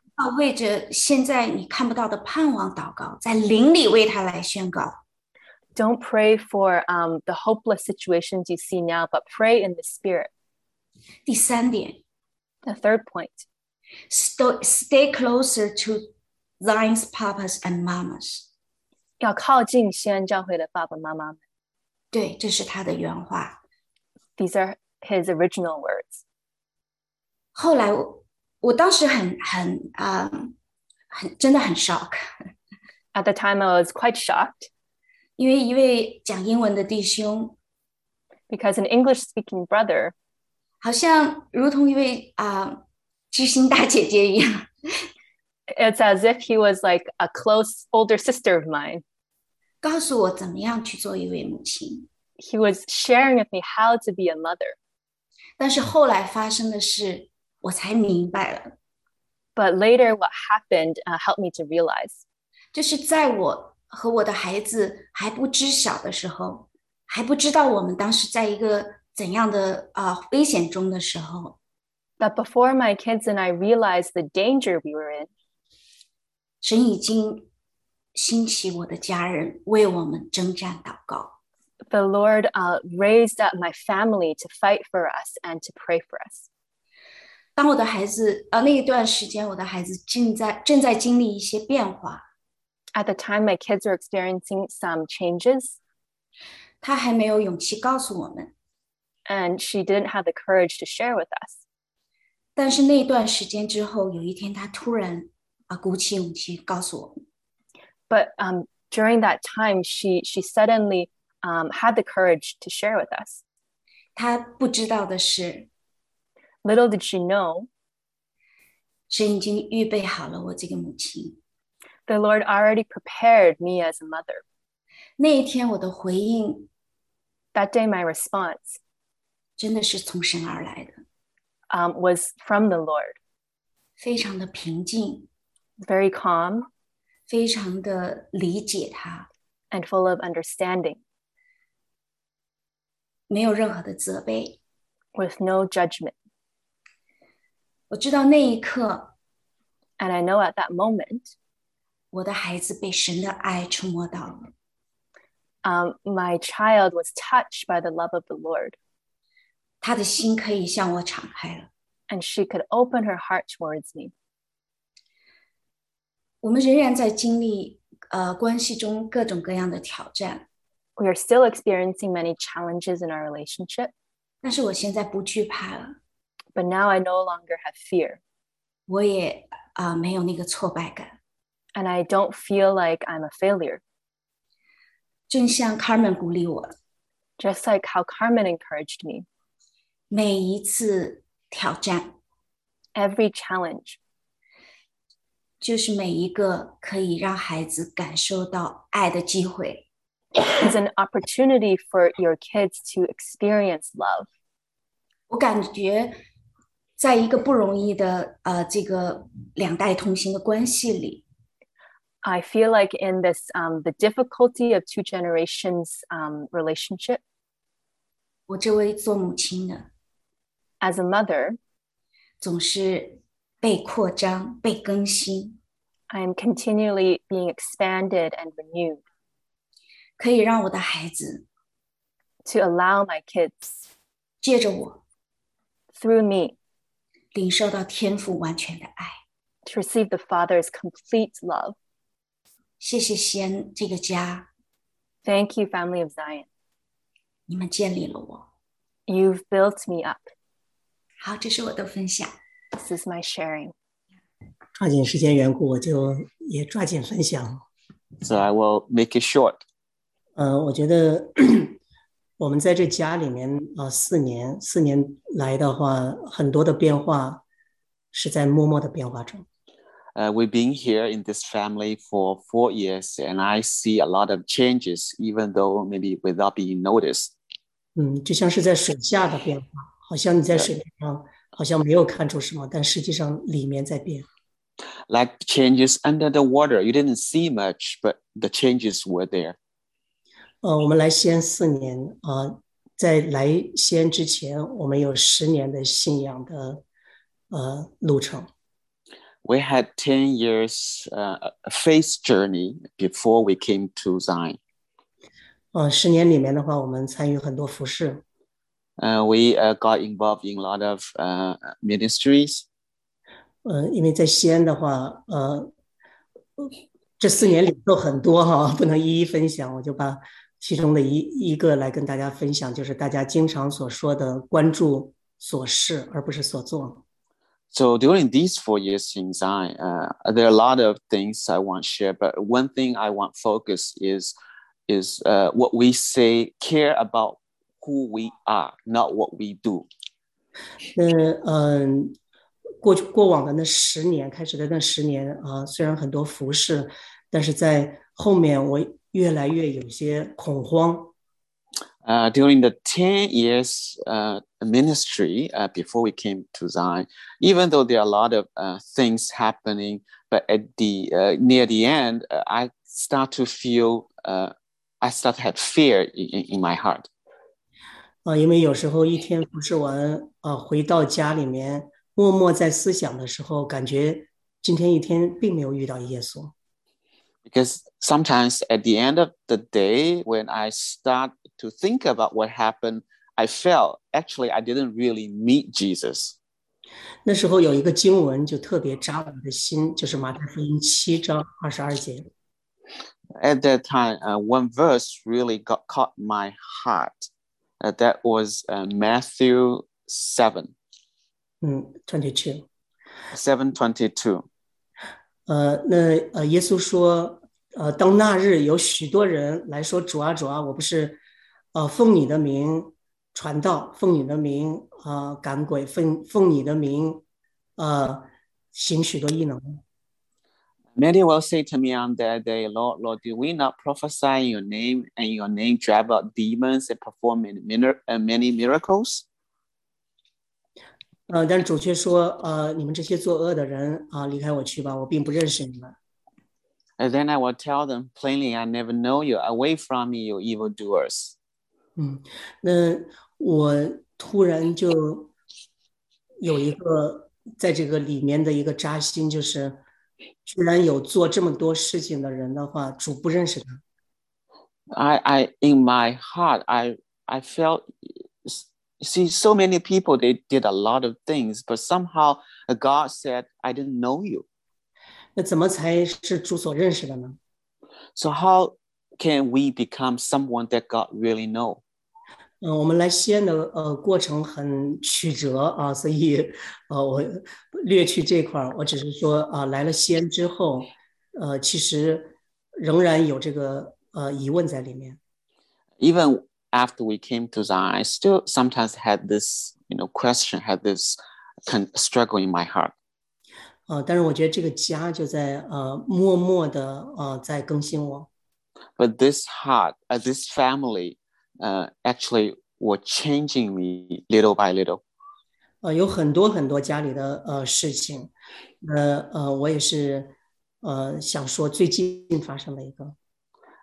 Don't pray for um the hopeless situations you see now, but pray in the spirit. 第三点，The third point. Stay stay closer to Zion's papas and mamas. 要靠近锡安教会的爸爸妈妈们。对，这是他的原话。These are his original words. 后来。我我当时很很啊、很真的很 shock， At the time, I was quite shocked 因为一位讲英文的弟兄， because an English speaking brother, 好像如同一位啊、知心大姐姐一样， it's as if he was like a close older sister of mine. 告诉我怎么样去做一位母亲。 He was sharing with me how to be a mother. 但是后来发生的事， 我才明白了， But later, what happened uh, helped me to realize 就是在我和我的孩子还不知晓的时候，还不知道我们当时在一个怎样的啊、危险中的时候， that before my kids and I realized the danger we were in, 神已经兴起我的家人为我们征战祷告。 the Lord uh, raised up my family to fight for us and to pray for us. 当我的孩子呃那一段时间，我的孩子正在正在经历一些变化， At the time, my kids were experiencing some changes, 他还没有勇气告诉我们， and she didn't have the courage to share with us. 但是那段时间之后，有一天他突然啊鼓起勇气告诉我们， But um, during that time, she she suddenly um, had the courage to share with us. 他不知道的是， Little did she know, 神已经预备好了我这个母亲。 the Lord already prepared me as a mother. 那一天我的回应 That day, my response 真的是从神而来的， um, was from the Lord, 非常的平静， very calm 非常的理解他， and full of understanding, 没有任何的责备。 with no judgment. 我知道那一刻， And I know at that moment, 我的孩子被神的爱触摸到了， um, my child was touched by the love of the Lord, 他的心可以向我敞开了。 and she could open her heart towards me. 我们仍然在经历呃关系中各种各样的挑战， We are still experiencing many challenges in our relationship, 但是我现在不惧怕了， but now I no longer have fear, 我也啊、没有那个挫败感。 and I don't feel like I'm a failure. 正像 Carmen 鼓励我， Just like how Carmen encouraged me, 每一次挑战 every challenge 就是每一个可以让孩子感受到爱的机会。 is an opportunity for your kids to experience love. 我感觉， 在一个不容易的呃这个两代同行的关系里， I feel like in this, um, the difficulty of two generations um, relationship, 我这位做母亲的 as a mother, 总是被扩张、被更新， I am continually being expanded and renewed 可以让我的孩子 to allow my kids 借着我 through me 领受到天父完全的爱，to receive the Father's complete love。谢谢锡安这个家，Thank you, family of Zion。你们建立了我，You've built me up。好，这是我的分享，This is my sharing。抓紧时间缘故，我就也抓紧分享。So I will make it short。呃，我觉得。我们在这家里面啊、四年，四年来的话，很多的变化是在默默的变化中。 Uh, we've been here in this family for four years, and I see a lot of changes, even though maybe without being noticed. 嗯，就像是在水下的变化，好像你在水面上好像没有看出什么，但实际上里面在变。 Like changes under the water, you didn't see much, but the changes were there. 呃，我们来锡安四年啊、呃，在来锡安之前，我们有十年的信仰的呃路程。We had ten years uh, faith journey before we came to Zion. 呃，十年里面的话，我们参与很多服饰。Uh, we uh, got involved in a lot of uh, ministries. 呃，因为在锡安的话，呃，这四年里头很多哈，不能一一分享，我就把其中的一一个来跟大家分享，就是大家经常所说的关注所事，而不是所做。So during these four years in Zion, uh, there are a lot of things I want to share, but one thing I want focus is is uh, what we say care about who we are, not what we do. 那嗯，过去过往的那十年，开始的那十年啊、虽然很多服饰，但是在后面我越来越有些恐慌。 Uh, during the 10 years uh, ministry uh, before we came to Zion, even though there are a lot of uh, things happening, but at the uh, near the end, uh, I start to feel, uh, I start to have fear in, in- in my heart. 啊，因为有时候一天服侍完啊，回到家里面，默默在思想的时候，感觉今天一天并没有遇到耶稣。 because sometimes at the end of the day when i start to think about what happened i felt actually i didn't really meet jesus 那时候有一个经文就特别扎我的心，就是马太福音七章二十二节。 at that time uh, one verse really got caught my heart Uh, that was uh, matthew 7嗯，twenty two。 722呃，那呃，耶稣说， 呃，当那日有许多人来说，主啊，主啊，我不是，呃，奉你的名传道，奉你的名啊、呃赶鬼，奉奉你的名，呃，行许多异能。 many will say to me on that day lord lord did we not prophesy in your name and in your name drive out demons and perform many, mir- uh, many miracles 呃，但是主却说，呃，你们这些作恶的人啊、离开我去吧，我并不认识你们。 And then I will tell them plainly, I never know you. Away from me, you evildoers. 嗯，那我突然就有一个 在这个里面的一个扎心，就是居然有做这么多事情的人的话，主不认识他。 I, I in my heart, I I felt see so many people they did a lot of things, but somehow uh, God said, I didn't know you. 那怎么才是主所认识的呢？So how can we become someone that God really know？嗯，我们来锡安的呃过程很曲折啊，所以呃我略去这块儿，我只是说啊、呃、来了锡安之后，呃其实仍然有这个呃疑问在里面。Even after we came to Zion, I still sometimes had this you know question, had this struggle in my heart. 呃，但是我觉得这个家就在呃默默的呃在更新我。 But this heart, uh, this family, uh, actually were changing me little by little. 呃，有很多很多家里的呃事情，呃呃，我也是呃想说最近发生的一个，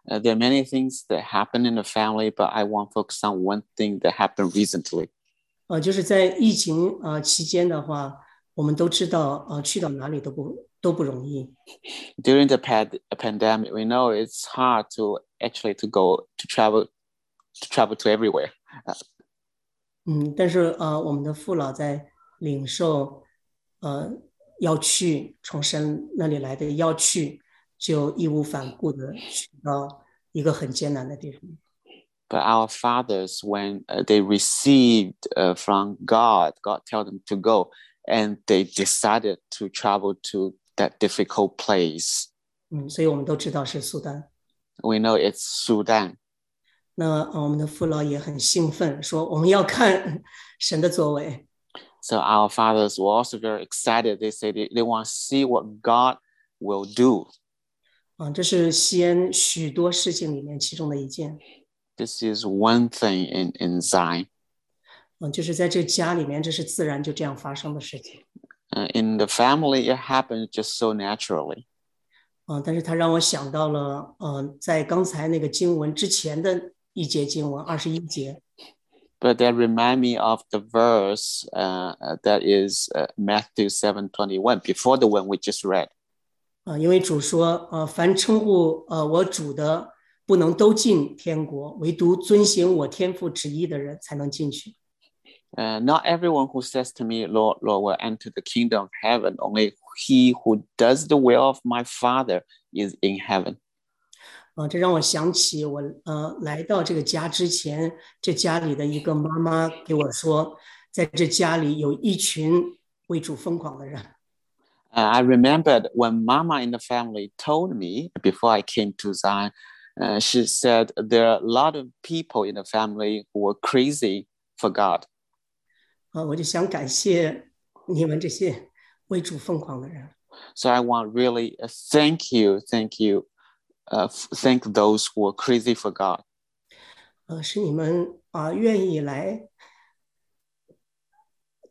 Uh, there are many things that happen in the family, but I want to focus on one thing that happened recently. 呃，就是在疫情呃期间的话， 我们都知道呃去到哪里都不都不容易， During the pad- pandemic, we know it's hard to actually to go to travel to travel to everywhere. 嗯，但是呃我们的父老在领受呃要去从神那里来的要去，就义无反顾的去到一个很艰难的地方。 But our fathers, when uh, they received uh, from God, God told them to go, and they decided to travel to that difficult place. 嗯，所以我们都知道是苏丹。 We know it's Sudan. 那呃我们的父老也很兴奋，说我们要看神的作为。 So our fathers were also very excited. They say they, they want to see what God will do. 啊，这是西安许多事情里面其中的一件。 This is one thing in, in Zion. 嗯，就是在这家里面，这是自然就这样发生的事情。Uh, in the family, it happened just so naturally. 嗯，但是它让我想到了，嗯、在刚才那个经文之前的一节经文，二十一节，But that remind me of the verse uh, uh, that is uh, Matthew 7:21 before the one we just read. 啊，因为主说，呃，凡称呼呃我主的，不能都进天国，唯独遵行我天父旨意的人才能进去。Uh, not everyone who says to me, Lord, Lord, will enter the kingdom of heaven. Only he who does the will of my Father is in heaven. 啊，这让我想起我呃来到这个家之前，这家里的一个妈妈给我说，在这家里有一群为主疯狂的人。 Uh, I remembered when Mama in the family told me before I came to Zion, uh, she said there are a lot of people in the family who were crazy for God. 啊，我就想感谢你们这些为主疯狂的人。 So I want really uh, thank you, thank you, uh, f- thank those who are crazy for God. 呃，是你们啊愿意来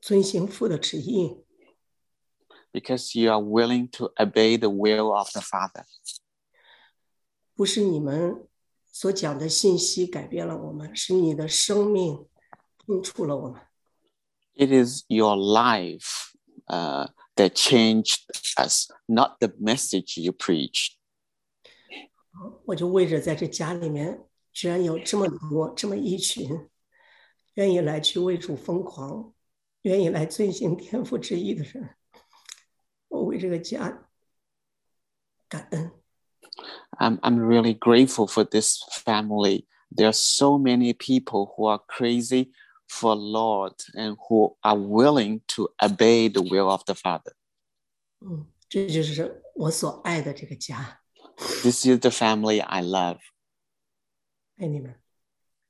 遵行父的旨意， because you are willing to obey the will of the Father. 不是你们所讲的信息改变了我们，是你的生命碰触了我们。 It is your life uh, that changed us, not the message you preached. 我就为着在这家里面，居然有这么多这么一群愿意来去为主疯狂，愿意来遵行天父旨意的人，我为这个家感恩。 I'm, I'm really grateful for this family. There are so many people who are crazy for Lord and who are willing to obey the will of the Father. this is the family I love.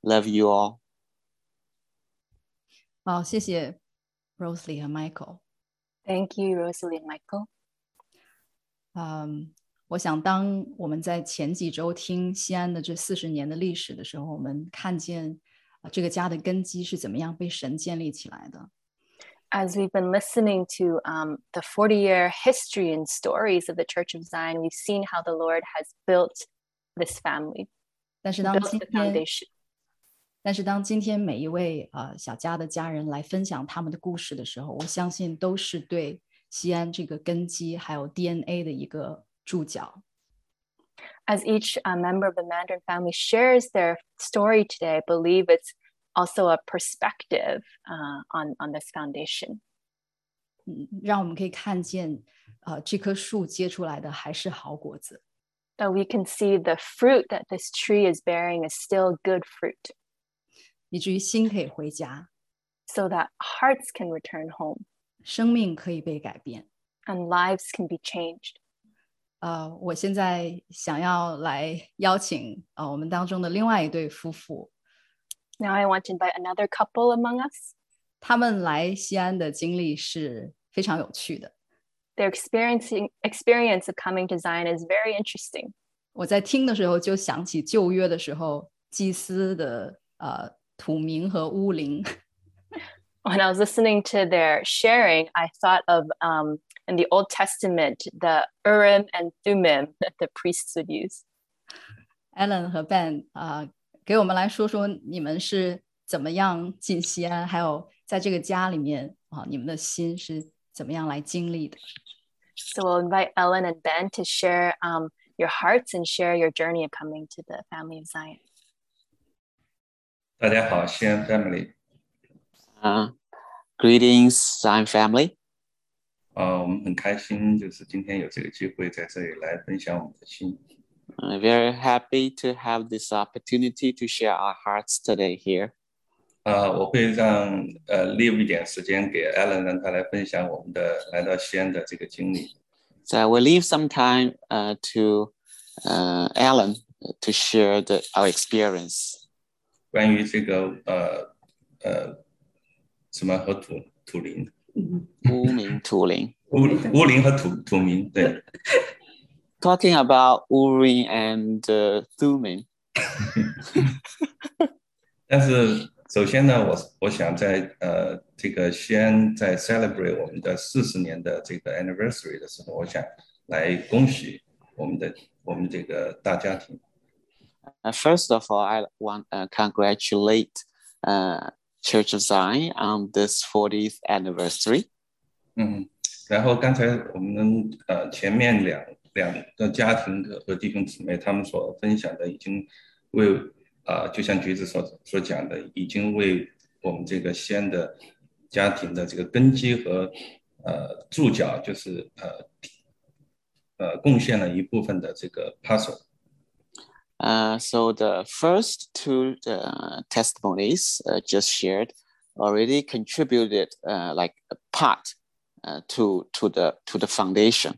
Love you all. 好，谢谢 Rosalie 和 Michael。Thank you, Rosalie and Michael. 嗯，我想当我们在前几周听锡安的这四十年的历史的时候，我们看见。啊，这个家的根基是怎么样被神建立起来的。As we've been listening to um, the 40 year history and stories of the Church of Zion, we've seen how the Lord has built this family. 但是当今天，但是当今天每一位啊、呃、小家的家人来分享他们的故事的时候，我相信都是对锡安这个根基还有 DNA 的一个注脚。As each uh, member of the Mandarin family shares their story today, I believe it's also a perspective uh, on, on this foundation. 嗯，让我们可以看见，呃，这棵树结出来的还是好果子。 That we can see the fruit that this tree is bearing is still good fruit, 以至于心可以回家， so that hearts can return home 生命可以被改变。 and lives can be changed. 呃，我现在想要来邀请呃我们当中的另外一对夫妇。Now I want to invite another couple among us. 他们来锡安的经历是非常有趣的。Their experiencing experience of coming to Zion is very interesting. I was listening to their sharing, I thought of um, in the Old Testament, the Urim and Thummim that the priests would use. Alan 和 Ben 啊、uh,，给我们来说说你们是怎么样进锡安，还有在这个家里面啊，uh, we'll invite Ellen and Ben to share um, your hearts and share your journey of coming to the family of Zion. 大家好，锡安 family。嗯、uh,，Greetings, Zion family. I'm very happy to have this opportunity to share our hearts today here. 呃，我会让呃留一点时间给 Alan，让他来分享我们的来到锡安的这个经历。So I will leave some time uh, to uh, Alan to share the, our experience. 关于这个呃呃什么和土土林。Mm-hmm. 乌名土林。乌乌林和土土名对。Talking about Wuling and uh, Thummim。但是首先呢，我我想在呃这个锡安在 celebrate 我们的四十年的这个 anniversary 的时候，我想来恭喜我们的我们这个大家庭。Uh, first of all, I want to congratulate uh, Church of Zion on this 40th anniversary. 嗯，然后刚才我们呃前面两两个家庭的和弟兄姊妹他们所分享的，已经为啊、就像橘子所所讲的，已经为我们这个西安的家庭的这个根基和呃注脚，就是呃呃贡献了一部分的这个 puzzle。Uh, so the first two uh, testimonies uh, just shared already contributed uh, like a part uh, to to the to the foundation.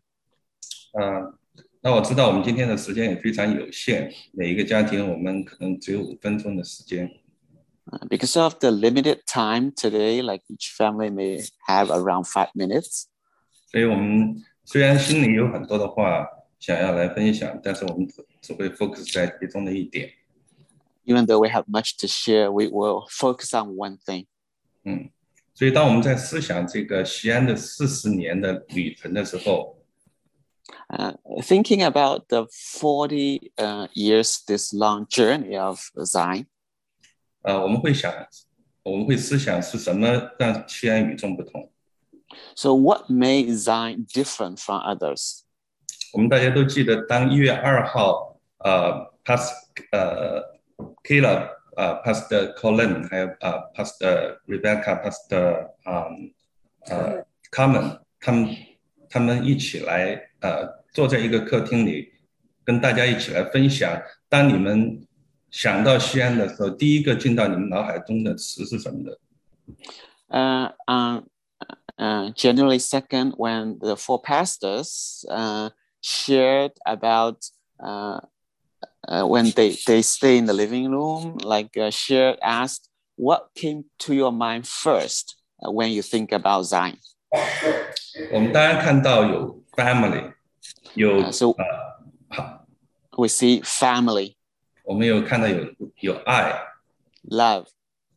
呃，那我知道我们今天的时间也非常有限，每一个家庭我们可能只有五分钟的时间。 Uh, because of the limited time today, like each family may have around five minutes. 所以我们虽然心里有很多的话 想要来分享，但是我们只会 focus 在其中的一点。Even though we have much to share, we will focus on one thing. 嗯，所以当我们在思想这个锡安的四十年的旅程的时候，Uh, thinking about the 40 uh, years, this long journey of Zion, so what made Zion different from others? 我们大家都记得，当一月二号，呃，Pas 呃 Kila 呃 Pastor Colin 还有呃 Pastor Rebecca Pastor 嗯呃 Carmen 他们他们一起来呃坐在一个客厅里，跟大家一起来分享。当你们想到西安的时候，第一个进到你们脑海中的词是什么的？Uh, on uh, January 2nd, when the four pastors uh, shared about uh, uh, when they, they stay in the living room, like uh, shared, asked, what came to your mind first uh, when you think about Zion? 我们当然看到有 family，有 Uh, so 呃好， we see family, 我们有看到有有爱， love,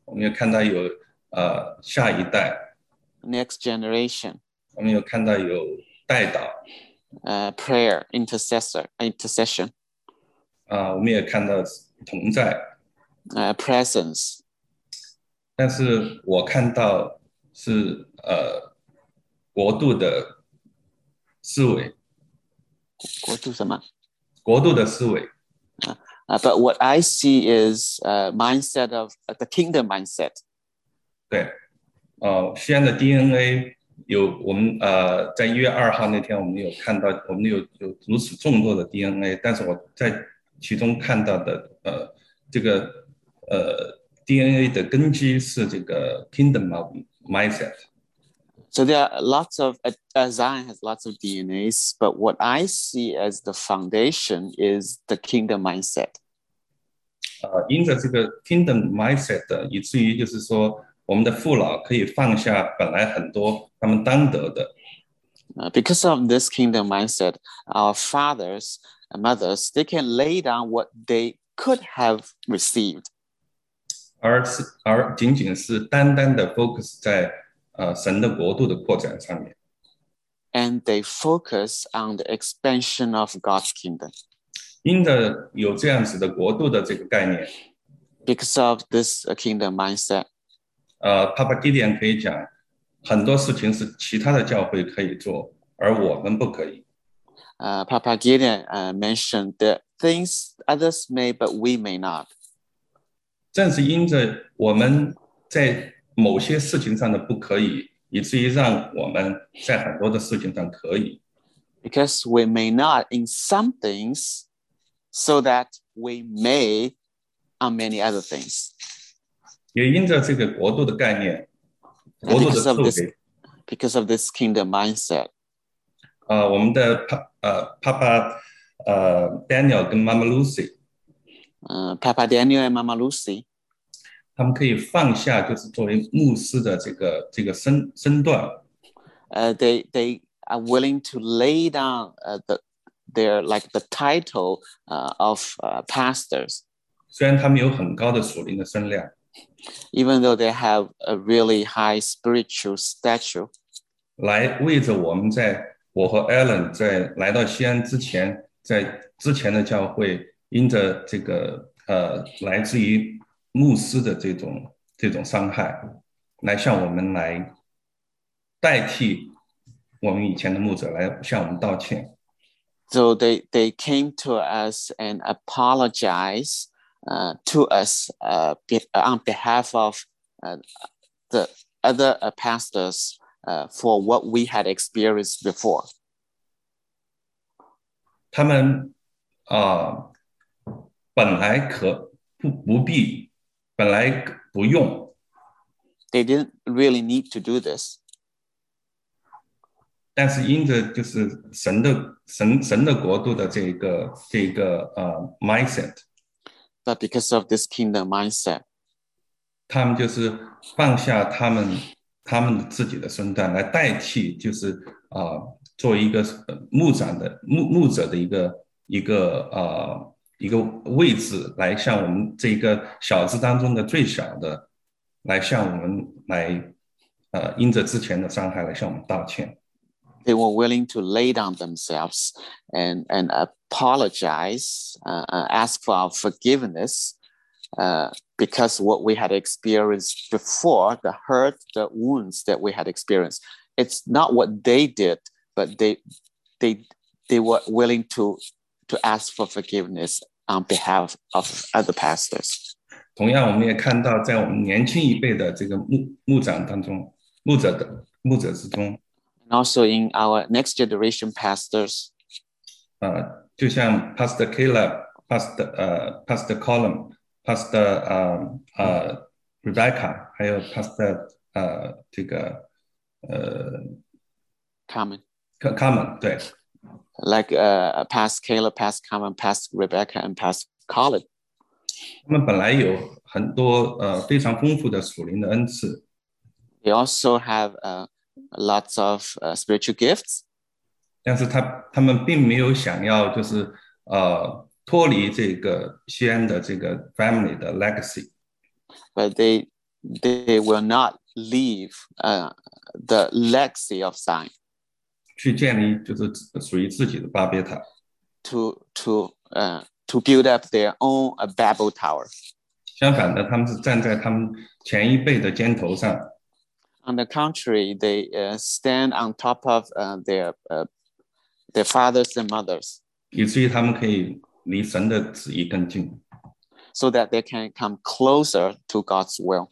我们有看到有呃下一代， next generation, 我们有看到有带导， 呃 prayer intercessor intercession. Uh, presence. intercession。啊，我们也看到同在。呃，presence。但是我看到是呃国度的思维。国度什么？国度的思维。啊啊，But what I see is uh mindset of the kingdom mindset。对，呃，锡安的 DNA 有我们呃，在一月二号那天，我们有看到我们有有如此众多的 DNA，但是我在其中看到的呃，这个呃 DNA 的根基是这个 Kingdom of mindset。So there are lots of uh, uh, Zion has lots of DNAs, but what I see as the foundation is the kingdom mindset. 呃，因着这个 Kingdom mindset，的以至于就是说，我们的父老可以放下本来很多他们当得的， Uh, because of this kingdom mindset, our fathers and mothers they can lay down what they could have received, 而是而仅仅是单单的 focus 在呃神的国度的扩展上面。 and they focus on the expansion of God's kingdom. 因着有这样子的国度的这个概念， Because of this uh, kingdom mindset, 呃，Papa Gideon 可以讲很多事情是其他的教会可以做，而我们不可以。 uh, Papa Gideon uh, mentioned that things others may, but we may not. 正是因着我们在某些事情上的不可以，以至于让我们在很多的事情上可以。 Because we may not in some things, so that we may on many other things. 也因着这个国度的概念国度的思维，because of this kingdom mindset, 呃，我们的帕呃帕帕呃 Daniel 跟妈妈 Lucy，uh, Papa Daniel and Mama Lucy, 他们可以放下就是作为牧师的这个这个身身段，uh, they they are willing to lay down uh, the their like the title uh, of uh, pastors, 虽然他们有很高的属灵的声量，even though they have a really high spiritual stature. 来为着我们在我和 Alan 在来到锡安之前，在之前的教会，因着这个呃来自于牧师的这种这种伤害，来向我们来代替我们以前的牧者来向我们道歉。So they they came to us and apologized to us uh, be, on behalf of uh, the other uh, pastors uh, for what we had experienced before. 他们啊、本来可不不必，本来不用， They didn't really need to do this, 但是因着就是神的神神的国度的这个这个呃 mindset， But because of this kingdom mindset, 他们就是放下他们他们自己的身段来代替，就是啊、做一个呃牧长的牧牧者的一个一个呃一个位置，来向我们这个小子当中的最小的，来向我们来呃因着之前的伤害来向我们道歉。they were willing to lay down themselves and and apologize, uh, uh, ask for our forgiveness, uh, because what we had experienced before, the hurt, the wounds that we had experienced, it's not what they did, but they they they were willing to to ask for forgiveness on behalf of other pastors. 同样，我们也看到在我们年轻一辈的这个牧牧长当中，牧者的牧者之中， and also in our next generation pastors. Uh, 就像 Pastor Caleb, Pastor 呃、uh, Pastor Colin, Pastor um, 呃、uh, 呃、uh, Rebecca，还有 Pastor 呃、uh, 这个呃 Carmen 对。Like uh, Caleb, past Carmen, past Rebecca, and past Colin. 他们本来有很多呃非常丰富的属灵的恩赐。They also have uh, lots of uh, spiritual gifts，但是他他们并没有想要就是呃脱离这个锡安的这个 family 的 legacy。But they they will not leave uh the legacy of Zion 去建立就是属于自己的巴别塔。To to uh to build up their own a Babel tower。相反的，他们是站在他们前一辈的肩头上。On the contrary, they uh, stand on top of uh, their uh, their fathers and mothers, 以至于他们可以离神的旨意更近。 so that they can come closer to God's will.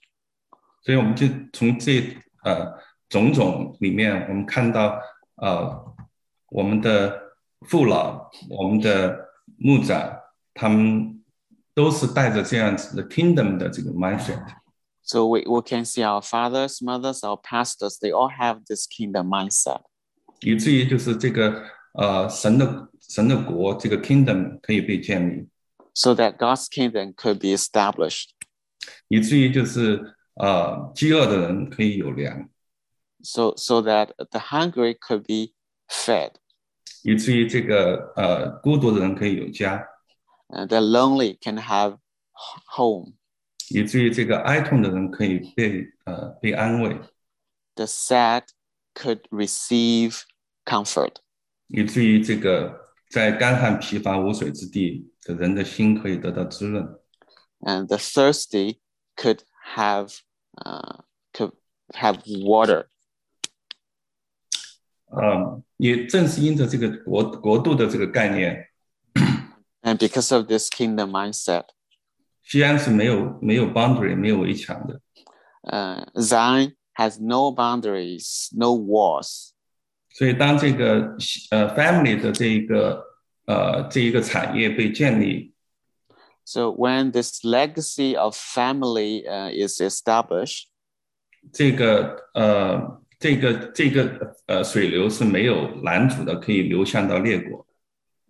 所以我们就从这呃种种里面，我们看到呃我们的父老、我们的牧长，他们都是带着这样子的 kingdom 的这个 mindset。 So we, we can see our fathers, mothers, our pastors, they all have this kingdom mindset. 以至于就是这个呃神的神的国这个 kingdom 可以被建立， so that God's kingdom could be established, 以至于就是呃饥饿的人可以有粮， so, so that the hungry could be fed, 以至于这个呃孤独的人可以有家， and the lonely can have h- home, 以至于这个哀痛的人可以被呃被安慰， the sad could receive comfort, 以至于这个在干旱疲乏无水之地的人的心可以得到滋润。 and the thirsty could have, uh, could have water. 嗯，也正是因着这个国国度的这个概念， And because of this kingdom mindset, 锡安是没有没有 boundary 没有围墙的。呃、uh,，Zion has no boundaries, no walls。所以当这个呃 family 的这一个呃这一个产业被建立，So when this legacy of family uh, is established，这个呃这个这个呃水流是没有拦阻的，可以流向到列国。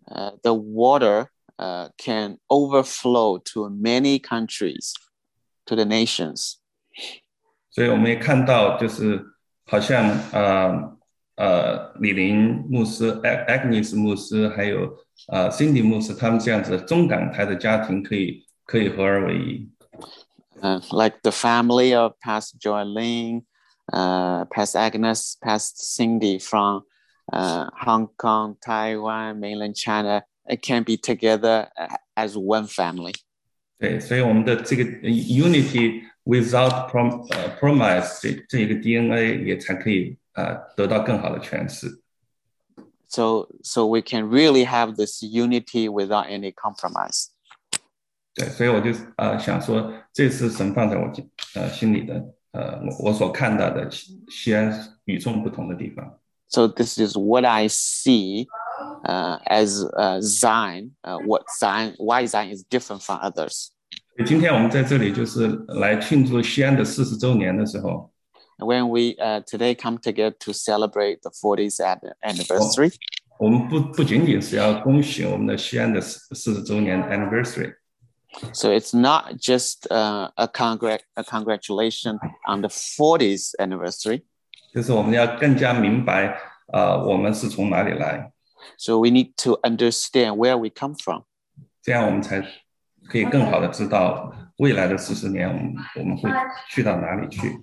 呃、uh,，the water uh, can overflow to many countries, to the nations. 所以我们也看到，就是好像呃呃李林牧师、Ag- Agnes 牧师，还有呃 Cindy 牧师，他们这样子的中港台的家庭可以可以合二为一。 Uh, like the family of Pastor Joylene, uh, Pastor Agnes, Pastor Cindy from uh, Hong Kong, Taiwan, mainland China, it can be together uh, as one family. 对，所以我们的这个 unity without prom、uh, promise 这这一个 DNA 也才可以呃、uh, 得到更好的诠释。So so we can really have this unity without any compromise. 对，所以我就呃想说，这是神放在我呃心里的呃我我所看到的锡安与众不同的地方。So this is what I see uh, as uh, Zine, uh, what Zion? why Zion is different from others. 今天我们在这里就是来庆祝锡安的四十周年的时候。When we today come together to celebrate the 40th anniversary，我们不不仅仅是要恭喜我们的锡安的四四十周年 anniversary。So it's not just uh, a, congr- a congratulation on the 40th anniversary. 就是我们要更加明白，呃，我们是从哪里来。so we need to understand where we come from. 这样我们才可以更好的知道未来的四十年我们我们会去到哪里去。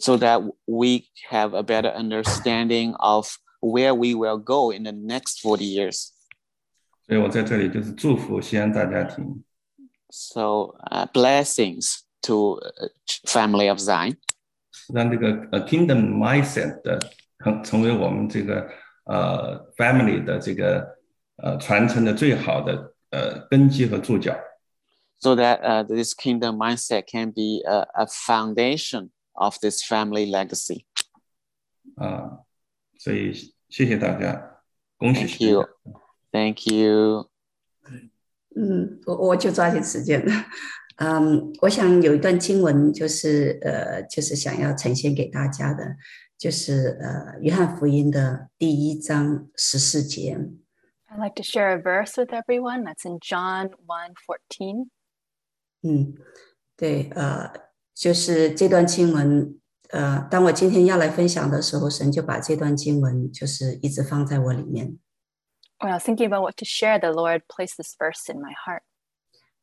So that we have a better understanding of where we will go in the next forty years. 所以我在这里就是祝福锡安大家庭。So uh, blessings to uh, family of Zion. 让这个 a kingdom mindset 的成成为我们这个呃 family 的这个呃传承的最好的呃根基和注脚。so that uh, this kingdom mindset can be a, a foundation of this family legacy. 啊，所以谢谢大家，恭喜 Thank you. Thank you. 嗯，我我就抓紧时间。嗯，我想有一段经文，就是呃，就是想要呈现给大家的，就是呃，约翰福音的第一章十四节。 I'd like to share a verse with everyone. That's in John 1 14. 嗯，对，呃，就是这段经文，呃，当我今天要来分享的时候，神就把这段经文就是一直放在我里面。 When I was thinking about what to share, the Lord placed this verse in my heart.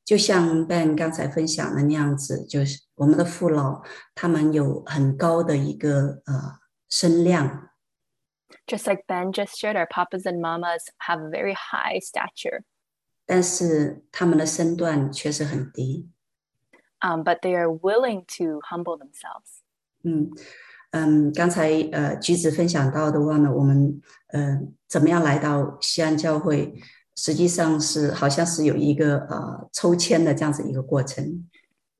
就像 Ben 刚才分享的那样子，就是我们的父老他们有很高的一个呃 just like Ben just shared, our papas and mamas have a very high stature. 但是他们的身段确实很低。Um, but they are willing to humble themselves. 嗯嗯，刚才呃橘子分享到的话呢，我们呃怎么样来到锡安教会，实际上是好像是有一个呃抽签的这样子一个过程。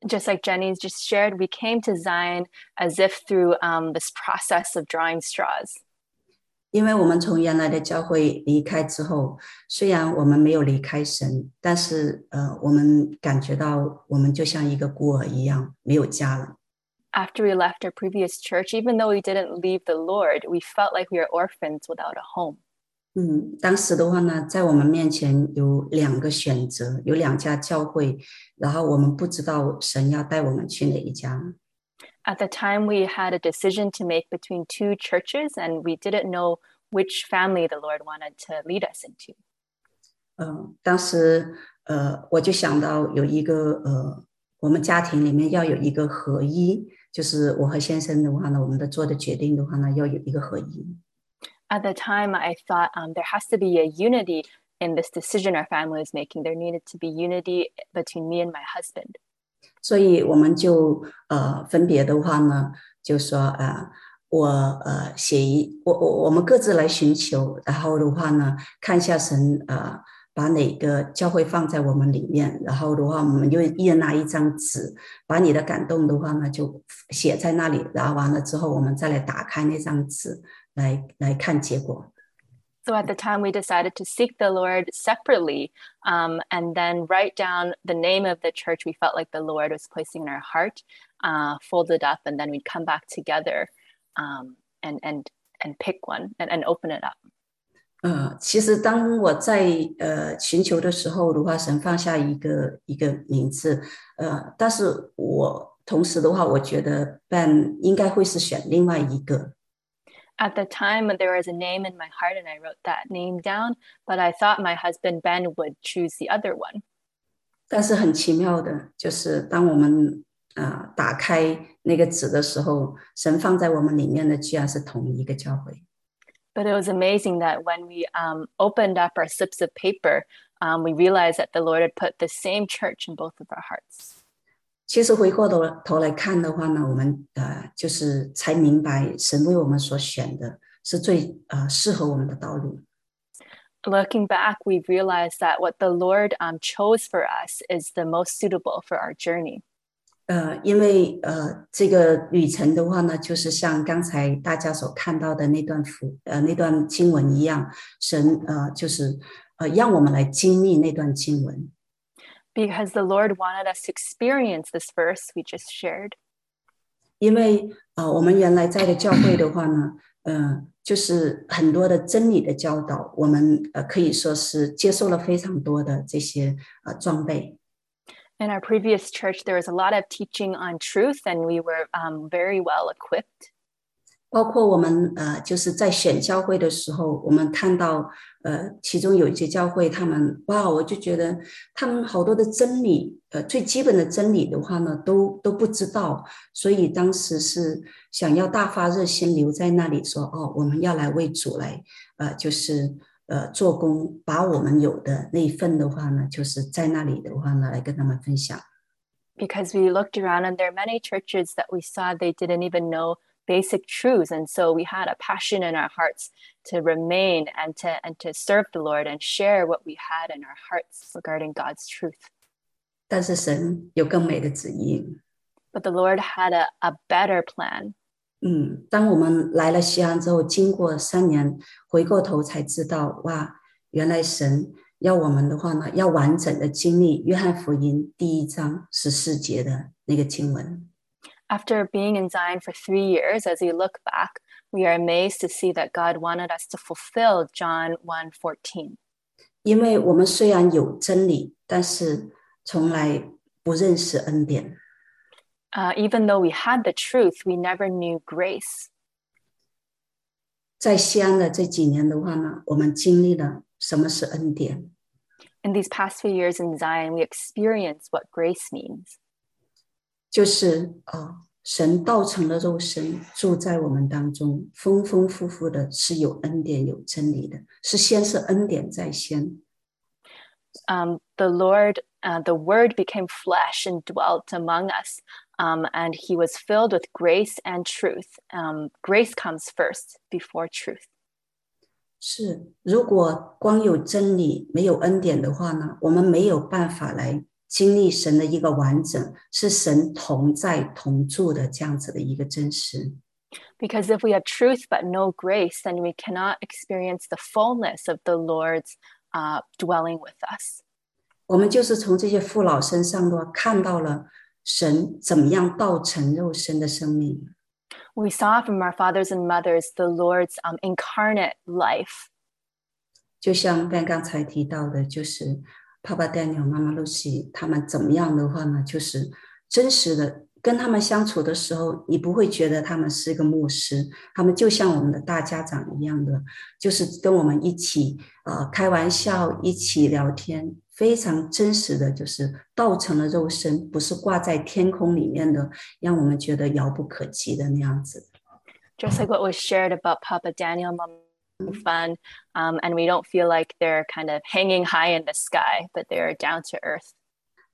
Just like Jenny's just shared, we came to Zion as if through um, this process of drawing straws. 因为我们从原来的教会离开之后，虽然我们没有离开神，但是呃，我们感觉到我们就像一个孤儿一样，没有家了。 After we left our previous church, even though we didn't leave the Lord, we felt like we were orphans without a home. 嗯，当时的话呢，在我们面前有两个选择，有两家教会，然后我们不知道神要带我们去哪一家。At the time, we had a decision to make between two churches, and we didn't know which family the Lord wanted to lead us into. 呃，当时呃，我就想到有一个呃，我们家庭里面要有一个合一，就是我和先生的话呢，我们的做的决定的话呢，要有一个合一。At the time, I thought um, there has to be a unity in this decision our family is making. There needed to be unity between me and my husband. 所以我们就呃分别的话呢，就说呃我呃写一我我我们各自来寻求，然后的话呢，看一下神呃把哪个教会放在我们里面，然后的话我们就一人拿一张纸，把你的感动的话呢就写在那里，然后完了之后我们再来打开那张纸 来来看结果。 So at the time, we decided to seek the Lord separately um, and then write down the name of the church we felt like the Lord was placing in our heart, uh, fold it up, and then we'd come back together um, and, and, and pick one and, and open it up. 呃，其实当我在呃寻求的时候的话，神放下一个一个名字，呃，但是我同时的话，我觉得 Ben 应该会是选另外一个， At the time, there was a name in my heart, and I wrote that name down, but I thought my husband Ben would choose the other one. 但是很奇妙的，就是当我们呃打开那个纸的时候，神放在我们里面的居然是同一个教会。 But it was amazing that when we um, opened up our slips of paper, um, we realized that the Lord had put the same church in both of our hearts. 其实回过头头来看的话呢，我们呃就是才明白神为我们所选的是最呃适合我们的道路。Looking back, we realized that what the Lord um, chose for us is the most suitable for our journey. 呃，因为呃，这个旅程的话呢，就是像刚才大家所看到的那段符呃那段经文一样，神呃就是呃让我们来经历那段经文。Because the Lord wanted us to experience this verse we just shared. 因为呃，我们原来在的教会的话呢，呃，就是很多的真理的教导，我们呃可以说是接受了非常多的这些呃装备。 In our previous church, there was a lot of teaching on truth, and we were um, very well equipped. 包括我们呃，就是在选教会的时候，我们看到 呃，其中有一些教会，他们哇，我就觉得他们好多的真理，呃，最基本的真理的话呢，都都不知道，所以当时是想要大发热心留在那里说，哦，我们要来为主来，呃，就是呃做工，把我们有的那一份的话呢，就是在那里的话呢，来跟他们分享。Because we looked around, and there are many churches that we saw they didn't even know basic truths, and so we had a passion in our hearts to remain and to and to serve the Lord and share what we had in our hearts regarding God's truth. 但是神有更美的旨意， But the Lord had a, a better plan. 嗯，当我们来了西安之后，经过三年，回过头才知道，哇，原来神要我们的话呢，要完整的经历约翰福音第一章十四节的那个经文。 After being in Zion for three years, as we look back, we are amazed to see that God wanted us to fulfill John 1 14. even though we had the truth, we never knew grace. 在锡安的这几年的话呢，我们经历了什么是恩典。In these past few years in Zion, we experienced what grace means. 就是呃，神道成了肉身，住在我们当中，丰丰富富的，是有恩典、有真理的，是先是恩典在先。Um, the Lord, uh, the Word became flesh and dwelt among us. um, and he was filled with grace and truth. Um, grace comes first before truth. 是，如果光有真理没有恩典的话呢，我们没有办法来经历神的一个完整，是神同在同住的这样子的一个真实。 Because if we have truth but no grace, then we cannot experience the fullness of the Lord's uh, dwelling with us. 我们就是从这些父老身上的看到了神怎么样道成肉身的生命。 We saw from our fathers and mothers the Lord's um, incarnate life. 就像 Ben 刚才提到的，就是 Papa Daniel、妈妈 Lucy 他们怎么样的话呢？就是真实的跟他们相处的时候，你不会觉得他们是一个牧师，他们就像我们的大家长一样的，就是跟我们一起啊、呃开玩笑，一起聊天，非常真实的，就是道成了肉身，不是挂在天空里面的，让我们觉得遥不可及的那样子。Just like what was shared about Papa Daniel, Mom Fun, um, and we don't feel like they're kind of hanging high in the sky, but they're down to earth.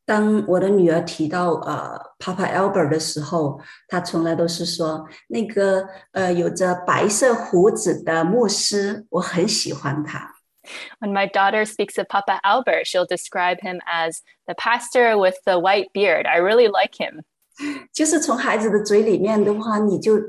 当我的女儿提到呃 Papa Albert 的时候，她从来都是说那个呃有着白色胡子的牧师，我很喜欢他。 When my daughter speaks of Papa Albert, she'll describe him as the pastor with the white beard. I really like him. 就是从孩子的嘴里面的话，你就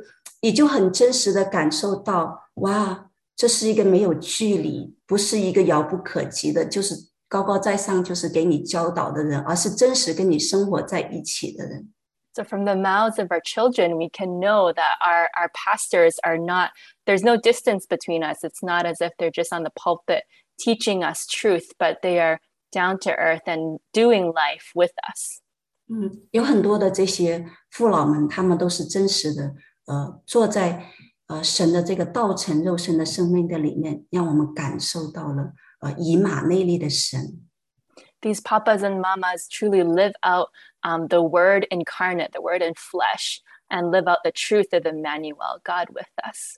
你就很真实的感受到，哇， 这是一个没有距离，不是一个遥不可及的，就是高高在上，就是给你教导的人，而是真实跟你生活在一起的人。So from the mouths of our children, we can know that our, our pastors are not, there's no distance between us. It's not as if they're just on the pulpit teaching us truth, but they are down to earth and doing life with us. 嗯，有很多的这些父老们，他们都是真实的，呃，坐在呃神的这个道成肉身的生命的里面，让我们感受到了呃以马内利的神。These papas and mamas truly live out um, the word incarnate, the word in flesh, and live out the truth of Emmanuel, God with us.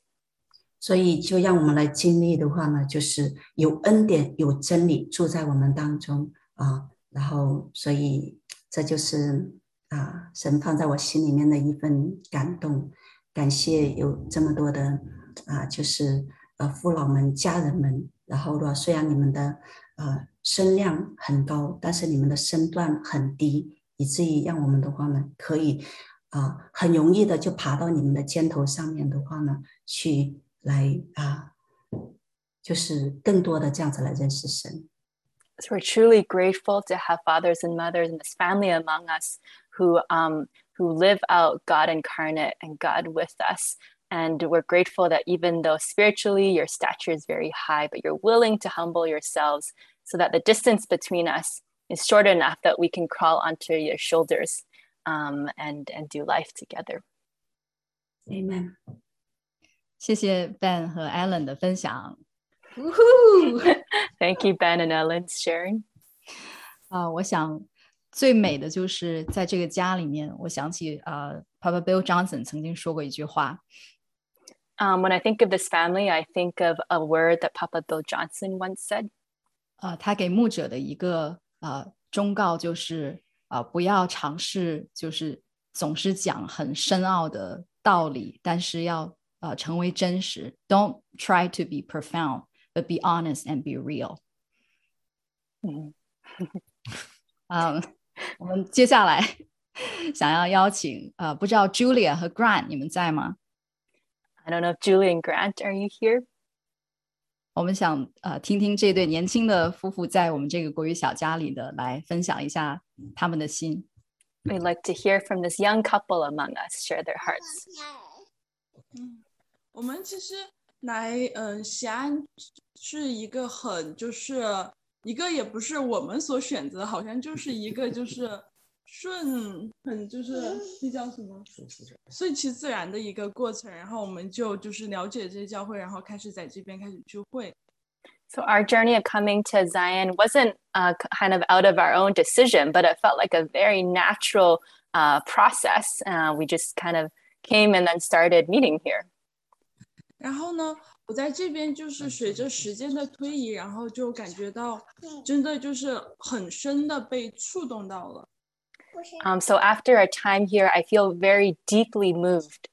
所以，就让我们来经历的话呢，就是有恩典、有真理住在我们当中啊。然后，所以这就是啊，神放在我心里面的一份感动。感谢有这么多的啊，就是呃父老们、家人们。然后呢，虽然你们的呃声量很高，但是你们的身段很低，以至于让我们的话呢，可以啊很容易的就爬到你们的肩头上面的话呢，去。来啊，就是更多的这样子来认识神。 So we're truly grateful to have fathers and mothers and this family among us who um, who live out God incarnate and God with us. And we're grateful that even though spiritually your stature is very high, but you're willing to humble yourselves so that the distance between us is short enough that we can crawl onto your shoulders um, and and do life together. Amen. 谢谢 Ben 和 Alan 的分享。 Thank you, Ben and Ellen, sharing. 啊、我想 最美的就是在这个家里面，我想起呃，Papa Bill Johnson 曾经说过一句话，Um, when I think of this family, I think of a word that Papa Bill Johnson once said. 呃，他给牧者的一个呃忠告就是呃不要尝试就是总是讲很深奥的道理，但是要呃成为真实。Don't try to be profound, but be honest and be real。Mhm. 嗯，我们接下来想要邀请呃，不知道 Julia 和 Grant 你们在吗？I don't know if Julia and Grant, are you here? 我们想呃听听这对年轻的夫妇在我们这个国语小家里的来分享一下他们的心。We'd like to hear from this young couple among us share their hearts. 嗯，我们其实来嗯西安是一个很就是一个也不是我们所选择，好像就是一个就是顺很就是那叫什么顺其自然的一个过程，然后我们就就是了解这些教会，然后开始在这边开始聚会。 So our journey of coming to Zion wasn't uh, k- kind of out of our own decision, but it felt like a very natural uh, process. Uh, we just kind of came and then started meeting here. 然后呢， 我在这边就是随着时间的推移，然后就感觉到真的就是很深的被触动到了。 Um, so after our time here, I feel very deeply moved.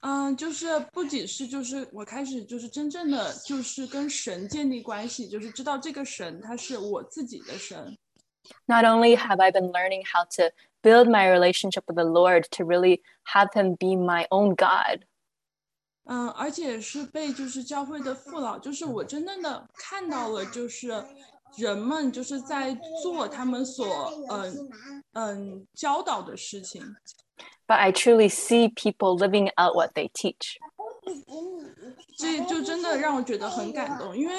嗯，就是不仅是就是我开始就是真正的就是跟神建立关系，就是知道这个神他是我自己的神。 Not only have I been learning how to build my relationship with the Lord to really have Him be my own God, 嗯，而且是被就是教会的父老，就是我真正的看到了，就是人们就是在做他们所嗯嗯教导的事情。but I truly see people living out what they teach. 这就真的让我觉得很感动，因为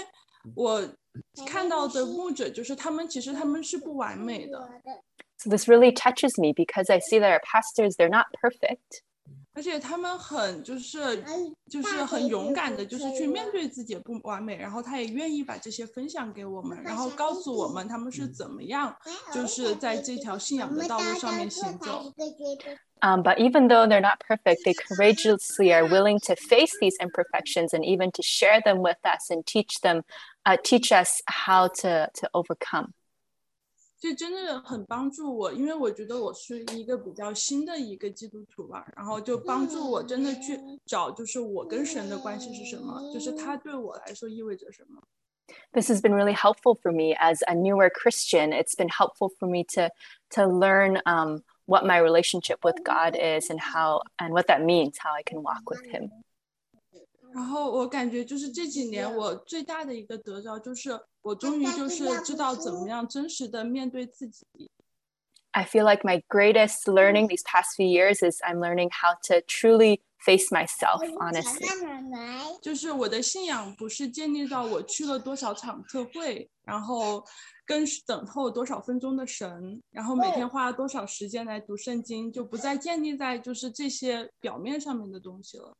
我看到的牧者就是他们，其实他们是不完美的，So this really touches me because I see that our pastors, they're not perfect. 而且他们很就是就是很勇敢的，就是去面对自己的不完美，然后他也愿意把这些分享给我们，然后告诉我们他们是怎么样，就是在这条信仰的道路上面行走。 Um, but even though they're not perfect, they courageously are willing to face these imperfections and even to share them with us and teach them, uh, teach us how to to overcome. 这真的很帮助我，因为我觉得我是一个比较新的一个基督徒吧，然后就帮助我真的去找，就是我跟神的关系是什么，就是他对我来说意味着什么。 This has been really helpful for me as a newer Christian. It's been helpful for me to to learn um, what my relationship with God is and how and what that means, how I can walk with Him. 然后我感觉就是这几年我最大的一个得着，就是我终于就是知道怎么样真实的面对自己。I feel like my greatest learning these past few years is I'm learning how to truly face myself honestly. 就是我的信仰不是建立到我去了多少场特会，然后跟等候多少分钟的神，然后每天花了多少时间来读圣经，就不再建立在就是这些表面上面的东西了。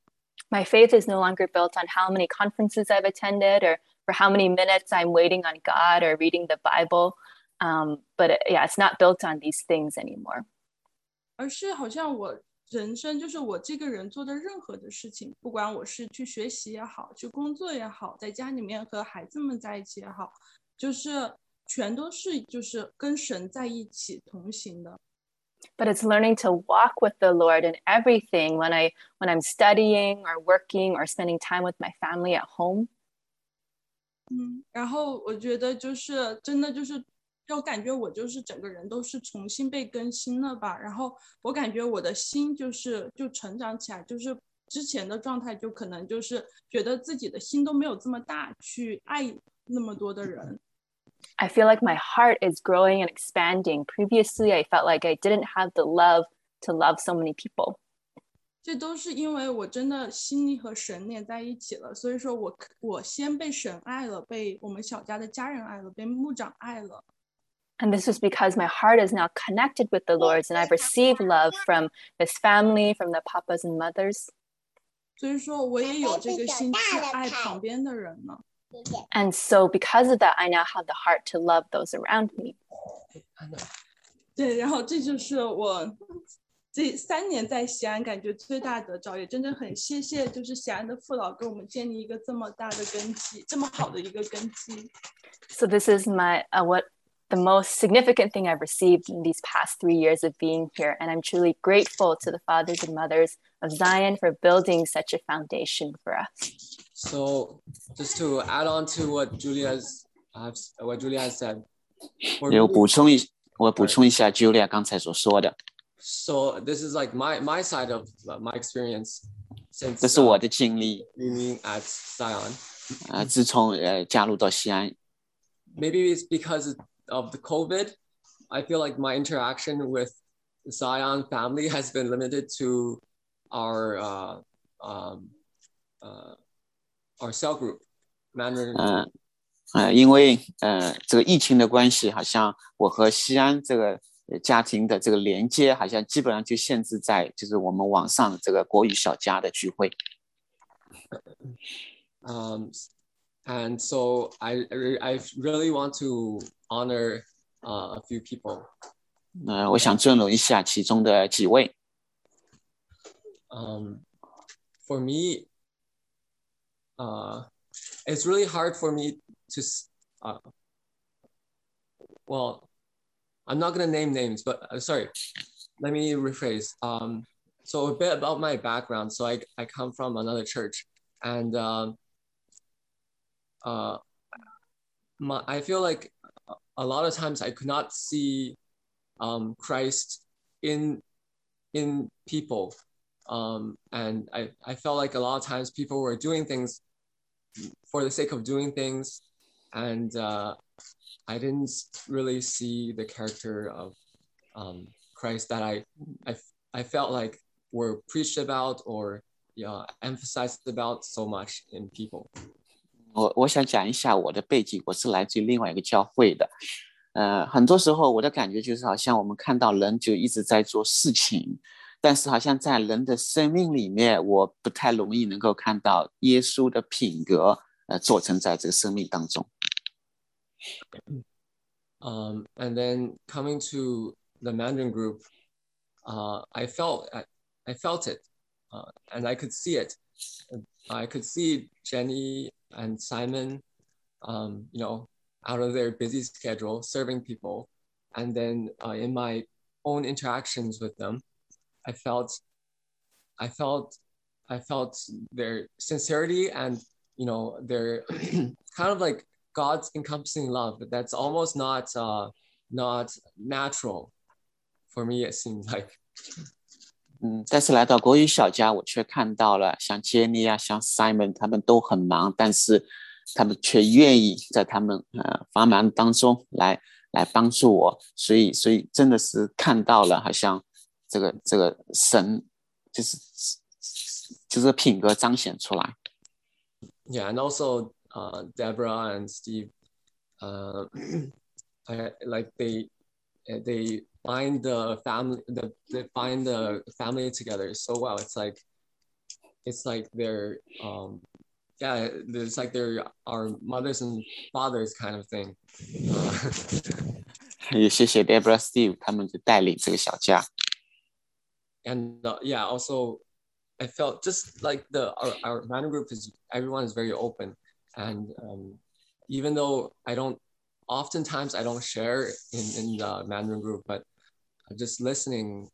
My faith is no longer built on how many conferences I've attended or for how many minutes I'm waiting on God or reading the Bible. Um, but it- yeah, it's not built on these things anymore. 而是好像我人生就是我这个人做的任何的事情，不管我是去学习也好，去工作也好，在家里面和孩子们在一起也好，就是全都是就是跟神在一起同行的。 But it's learning to walk with the Lord in everything when I when I'm studying or working or spending time with my family at home. 嗯，然后我觉得就是真的就是，我感觉我就是整个人都是重新被更新了吧。然后我感觉我的心就是就成长起来，就是之前的状态就可能就是觉得自己的心都没有这么大，去爱那么多的人。 I feel like my heart is growing and expanding. Previously, I felt like I didn't have the love to love so many people. 这都是因为我真的心里和神连在一起了，所以说我我先被神爱了，被我们小家的家人爱了，被牧长爱了。 And this was because my heart is now connected with the Lord's and I've received love from this family, from the papas and mothers. 所以说我也有这个心去爱旁边的人了。 and so, because of that, I now have the heart to love those around me. 对，然后这就是我这三年在锡安感觉最大得着，也真的很谢谢，就是锡安的父老给我们建立一个这么大的根基，这么好的一个根基。So this is my uh, what the most significant thing I've received in these past three years of being here, and I'm truly grateful to the fathers and mothers of Zion for building such a foundation for us. So, just to add on to what Julia's uh, what Julia has said, for 有 me- 补充一，我补充一下 Julia 刚才所说的， so this is like my my side of uh, my experience since 这是 uh, 我的经历。 being at Zion. 呃，自从呃加入到西安， Maybe it's because of the COVID. I feel like my interaction with Zion family has been limited to our uh, um, uh, or cell group mandarin 嗯、呃。呃，因为呃这个疫情的关系，好像我和锡安这个家庭的这个连接，好像基本上就限制在就是我们网上这个国语小家的聚会。Um, and so I I really want to honor uh, a few people. 呃，我想尊荣一下其中的几位。Um, for me, uh, it's really hard for me to, uh, well, I'm not gonna name names, but uh, sorry, let me rephrase. Um, so a bit about my background. So I I come from another church, and um, uh, my I feel like a lot of times I could not see um, Christ in in people, um, and I I felt like a lot of times people were doing things for the sake of doing things, and uh, I didn't really see the character of um, Christ that I, I I felt like were preached about or yeah emphasized about so much in people. 我我想讲一下我的背景，我是来自于另外一个教会的。呃，很多时候我的感觉就是，好像我们看到人就一直在做事情， 但是好像在人的生命里面，我不太容易能够看到耶稣的品格，呃，做成在这个生命当中。 Um, and then coming to the Mandarin group, uh, I felt I, I felt it, uh, and I could see it. I could see Jenny and Simon, um, you know, out of their busy schedule, serving people, and then uh, in my own interactions with them, I felt, I felt, I felt their sincerity and you know their kind of like God's encompassing love, but that's almost not uh, not natural for me. It seems like. 嗯，但是来到国语小家，我却看到了像 Jenny 啊，像 Simon，他们都很忙，但是他们却愿意在他们呃繁忙当中来来帮助我，所以所以真的是看到了，好像 这个这个神就是就是品格彰显出来。 Yeah, and also uh, Deborah and Steve, uh, I, like they they find the family the they find the family together so well. It's like it's like they're um yeah, it's like they're our mothers and fathers kind of thing. Uh, 也谢谢 Debra Steve 他们就带领这个小家。 And uh, yeah, also I felt just like the our, our minor group is everyone is very open, and um, even though I don't, oftentimes I don't share in in the Mandarin group, but just listening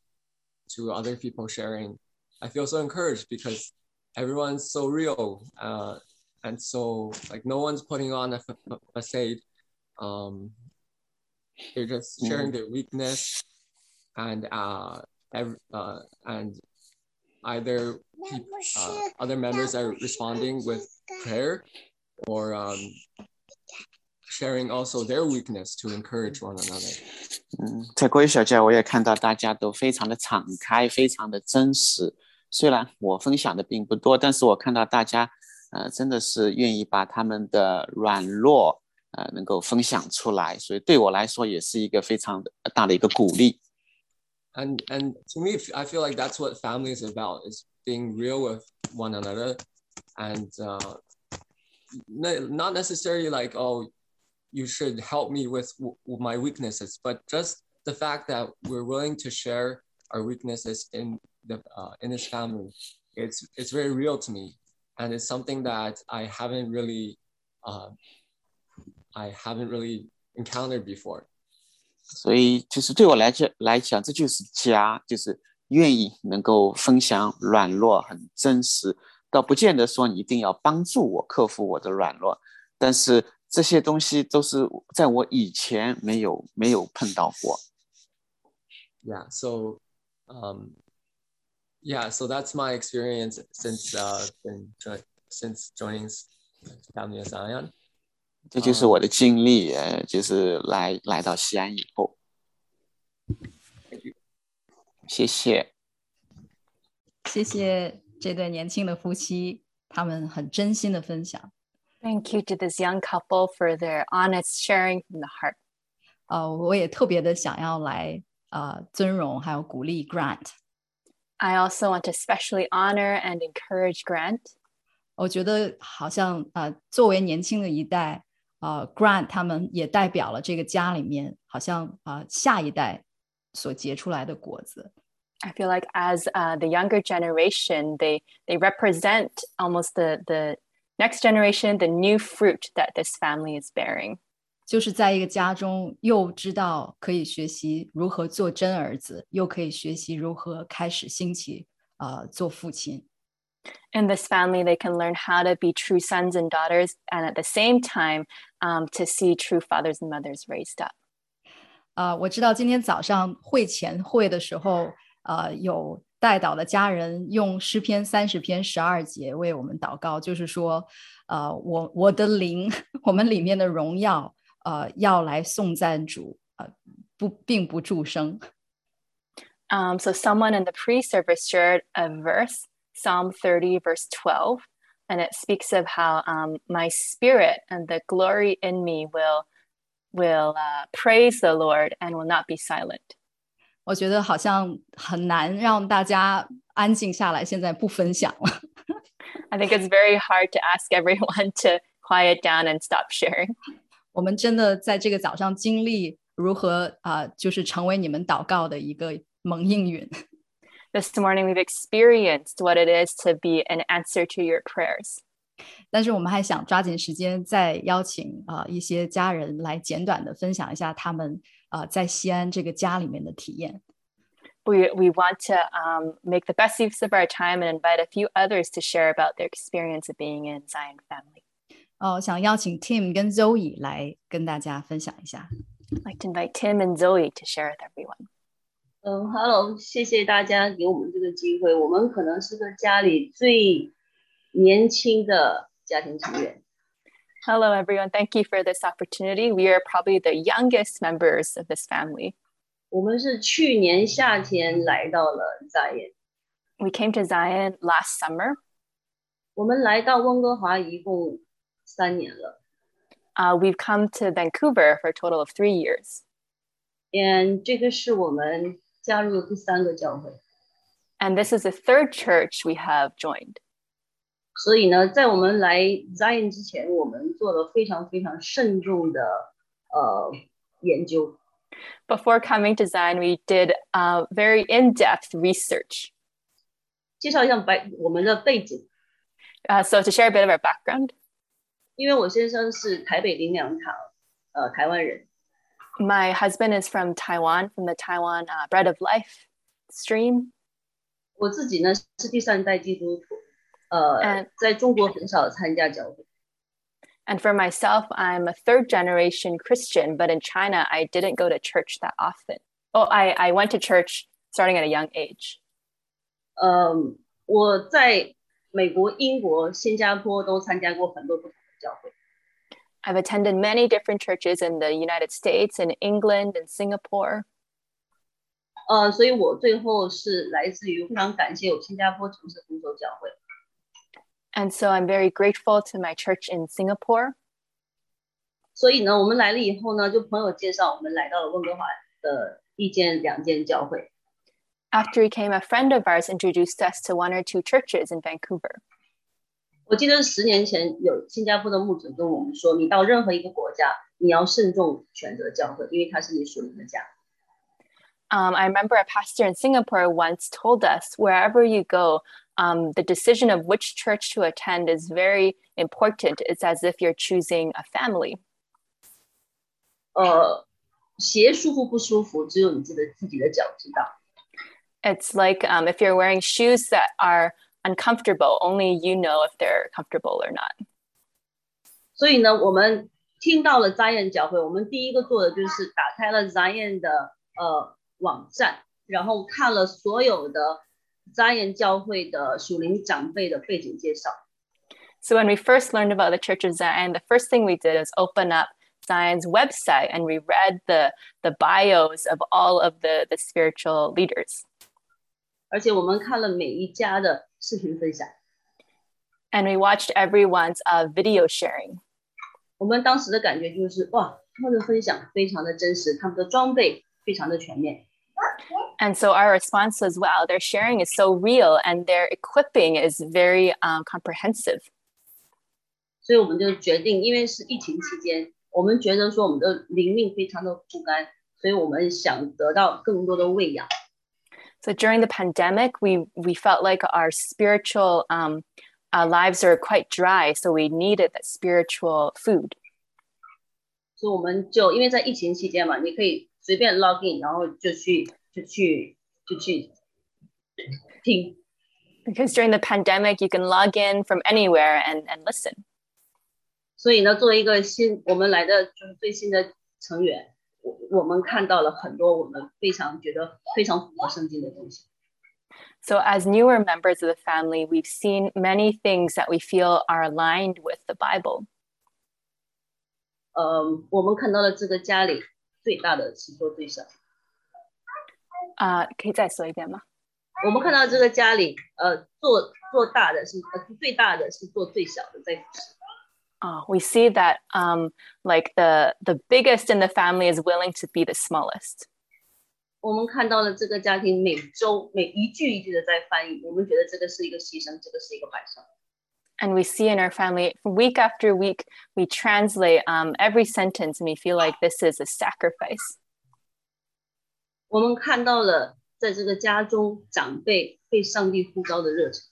to other people sharing, I feel so encouraged because everyone's so real, uh, and so like no one's putting on a facade. Um, they're just sharing their weakness, and uh, ev- uh, and either peop- uh, other members are responding with prayer or um, sharing also their weakness to encourage one another. 嗯，在国语小家，我也看到大家都非常的敞开，非常的真实。虽然我分享的并不多，但是我看到大家，呃，真的是愿意把他们的软弱，呃，能够分享出来，所以对我来说也是一个非常大的一个鼓励。 And and to me, I feel like that's what family is about: is being real with one another, and uh, not necessarily like oh, you should help me with, w- with my weaknesses, but just the fact that we're willing to share our weaknesses in the uh, in this family. It's it's very real to me, and it's something that I haven't really, uh, I haven't really encountered before. 所以就是对我来讲来讲，这就是家，就是愿意能够分享软弱，很真实。倒不见得说你一定要帮助我克服我的软弱，但是这些东西都是在我以前没有没有碰到过。yeah so um yeah so that's my experience since uh since joining family of zion 这就是我的经历，呃，就是来来到西安以后，谢谢。谢谢这对年轻的夫妻，他们很真心的分享。Thank you to this young couple for their honest sharing from the heart. 呃，我也特别的想要来呃尊荣还有鼓励 Grant。I also want to especially honor and encourage Grant. 我觉得好像呃，作为年轻的一代，呃，Grant 他们也代表了这个家里面好像啊、呃、下一代所结出来的果子。I feel like as uh, the younger generation, they they represent almost the the next generation, the new fruit that this family is bearing. 就是在一个家中，又知道可以学习如何做真儿子，又可以学习如何开始兴起呃做父亲。In this family, they can learn how to be true sons and daughters, and at the same time, um, to see true fathers and mothers raised up. 啊、我知道今天早上会前会的时候，呃，有带导的家人用诗篇三十篇十二节为我们祷告，就是说，呃，我我的灵，我们里面的荣耀，呃，要来颂赞主，呃，不，并不助声。 Um, so, someone in the pre service shared a verse, Psalm 30, verse 12, and it speaks of how um, my spirit and the glory in me will, will uh, praise the Lord and will not be silent. 我觉得好像很难让大家安静下来，现在不分享了。 I think it's very hard to ask everyone to quiet down and stop sharing. 我们真的在这个早上经历如何啊、呃就是成为你们祷告的一个蒙应允。 this morning we've experienced what it is to be an answer to your prayers. 但是我们还想抓紧时间，再邀请啊、呃、一些家人来简短的分享一下他们啊、呃、在锡安这个家里面的体验。We we want to um, make the best use of our time and invite a few others to share about their experience of being in Zion family. 哦，想邀请 Tim 跟 Zoe 来跟大家分享一下。I'd like to invite Tim and Zoe to share with everyone. 嗯，Hello，谢谢大家给我们这个机会。我们可能是个家里最年轻的家庭成员。 Hello, everyone. Thank you for this opportunity. We are probably the youngest members of this family. 我们是去年夏天来到了 Zion， We came to Zion last summer. 我们来到温哥华一共三年了。 Uh, we've come to Vancouver for a total of three years. and 这个是我们 加入第三个教会。And this is the third church we have joined. 所以呢，在我们来 Zion 之前，我们做了非常非常慎重的呃研究。Before coming to Zion, we did a very in-depth research. 介绍一下白我们的背景。Uh, so to share a bit of our background. 因为我先生是台北灵粮堂呃台湾人。my husband is from Taiwan, from the Taiwan uh, Bread of Life stream. 我自己呢是第三代基督徒，呃嗯，在中国很少参加教会。 And for myself, I'm a third generation Christian, but in China, I didn't go to church that often. Oh, I, I went to church starting at a young age. 嗯，我在美国、英国、新加坡都参加过很多不同的教会。 I've attended many different churches in the United States, in England, and Singapore. 呃，所以我最后是来自于非常感谢有新加坡城市同州教会。 And so I'm very grateful to my church in Singapore. 所以呢，我们来了以后呢，就朋友介绍，我们来到了温哥华的一间、两间教会。 After he came, a friend of ours introduced us to one or two churches in Vancouver. 我记得十年前有新加坡的牧者跟我们说，你到任何一个国家，你要慎重选择教会，因为它是你属灵的家。 Um, I remember a pastor in Singapore once told us wherever you go, um, the decision of which church to attend is very important. It's as if you're choosing a family. 呃，鞋舒服不舒服，只有你自己的自己的脚知道。 It's like um, if you're wearing shoes that are uncomfortable, only you know if they're comfortable or not. 所以呢，我们听到了 Zion 教会，我们第一个做的就是打开了 Zion 的呃网站，然后看了所有的 Zion 教会的属灵长辈的背景介绍。 So when we first learned about the Church of Zion, the first thing we did is open up Zion's website and we read the, the bios of all of the, the spiritual leaders. 而且我们看了每一家的 视频分享。 And we watched everyone's uh, video sharing. 我们当时的感觉就是，哇，他们的分享非常的真实，他们的装备非常的全面。 And so our response was, wow, their sharing is so real and their equipping is very um, comprehensive. 所以我们就决定，因为是疫情期间，我们觉得说我们的灵命非常的不甘，所以我们想得到更多的喂养。 So during the pandemic, we, we felt like our spiritual um, uh, lives are quite dry. So we needed that spiritual food. 所以我们就因为在疫情期间嘛，你可以随便 log in，然后就去就去就去听。 Because during the pandemic, you can log in from anywhere and, and listen. 所以呢，作为一个新我们来的就是最新的成员， 我我们看到了很多我们非常觉得非常符合圣经的东西。 So, as newer members of the family, we've seen many things that we feel are aligned with the Bible. 呃，我们看到了这个家里最大的是做最小， Uh, 可以再说一遍吗？我们看到这个家里，呃，做做大的是呃最大的是做最小的在服侍。 Uh, we see that um, like the the biggest in the family is willing to be the smallest. 我们看到了这个家庭每周每一句一句的在翻译，我们觉得这个是一个牺牲，这个是一个摆上。 And we see in our family, week after week, we translate um, every sentence and we feel like this is a sacrifice. 我们看到了在这个家中长辈被上帝呼召的热忱。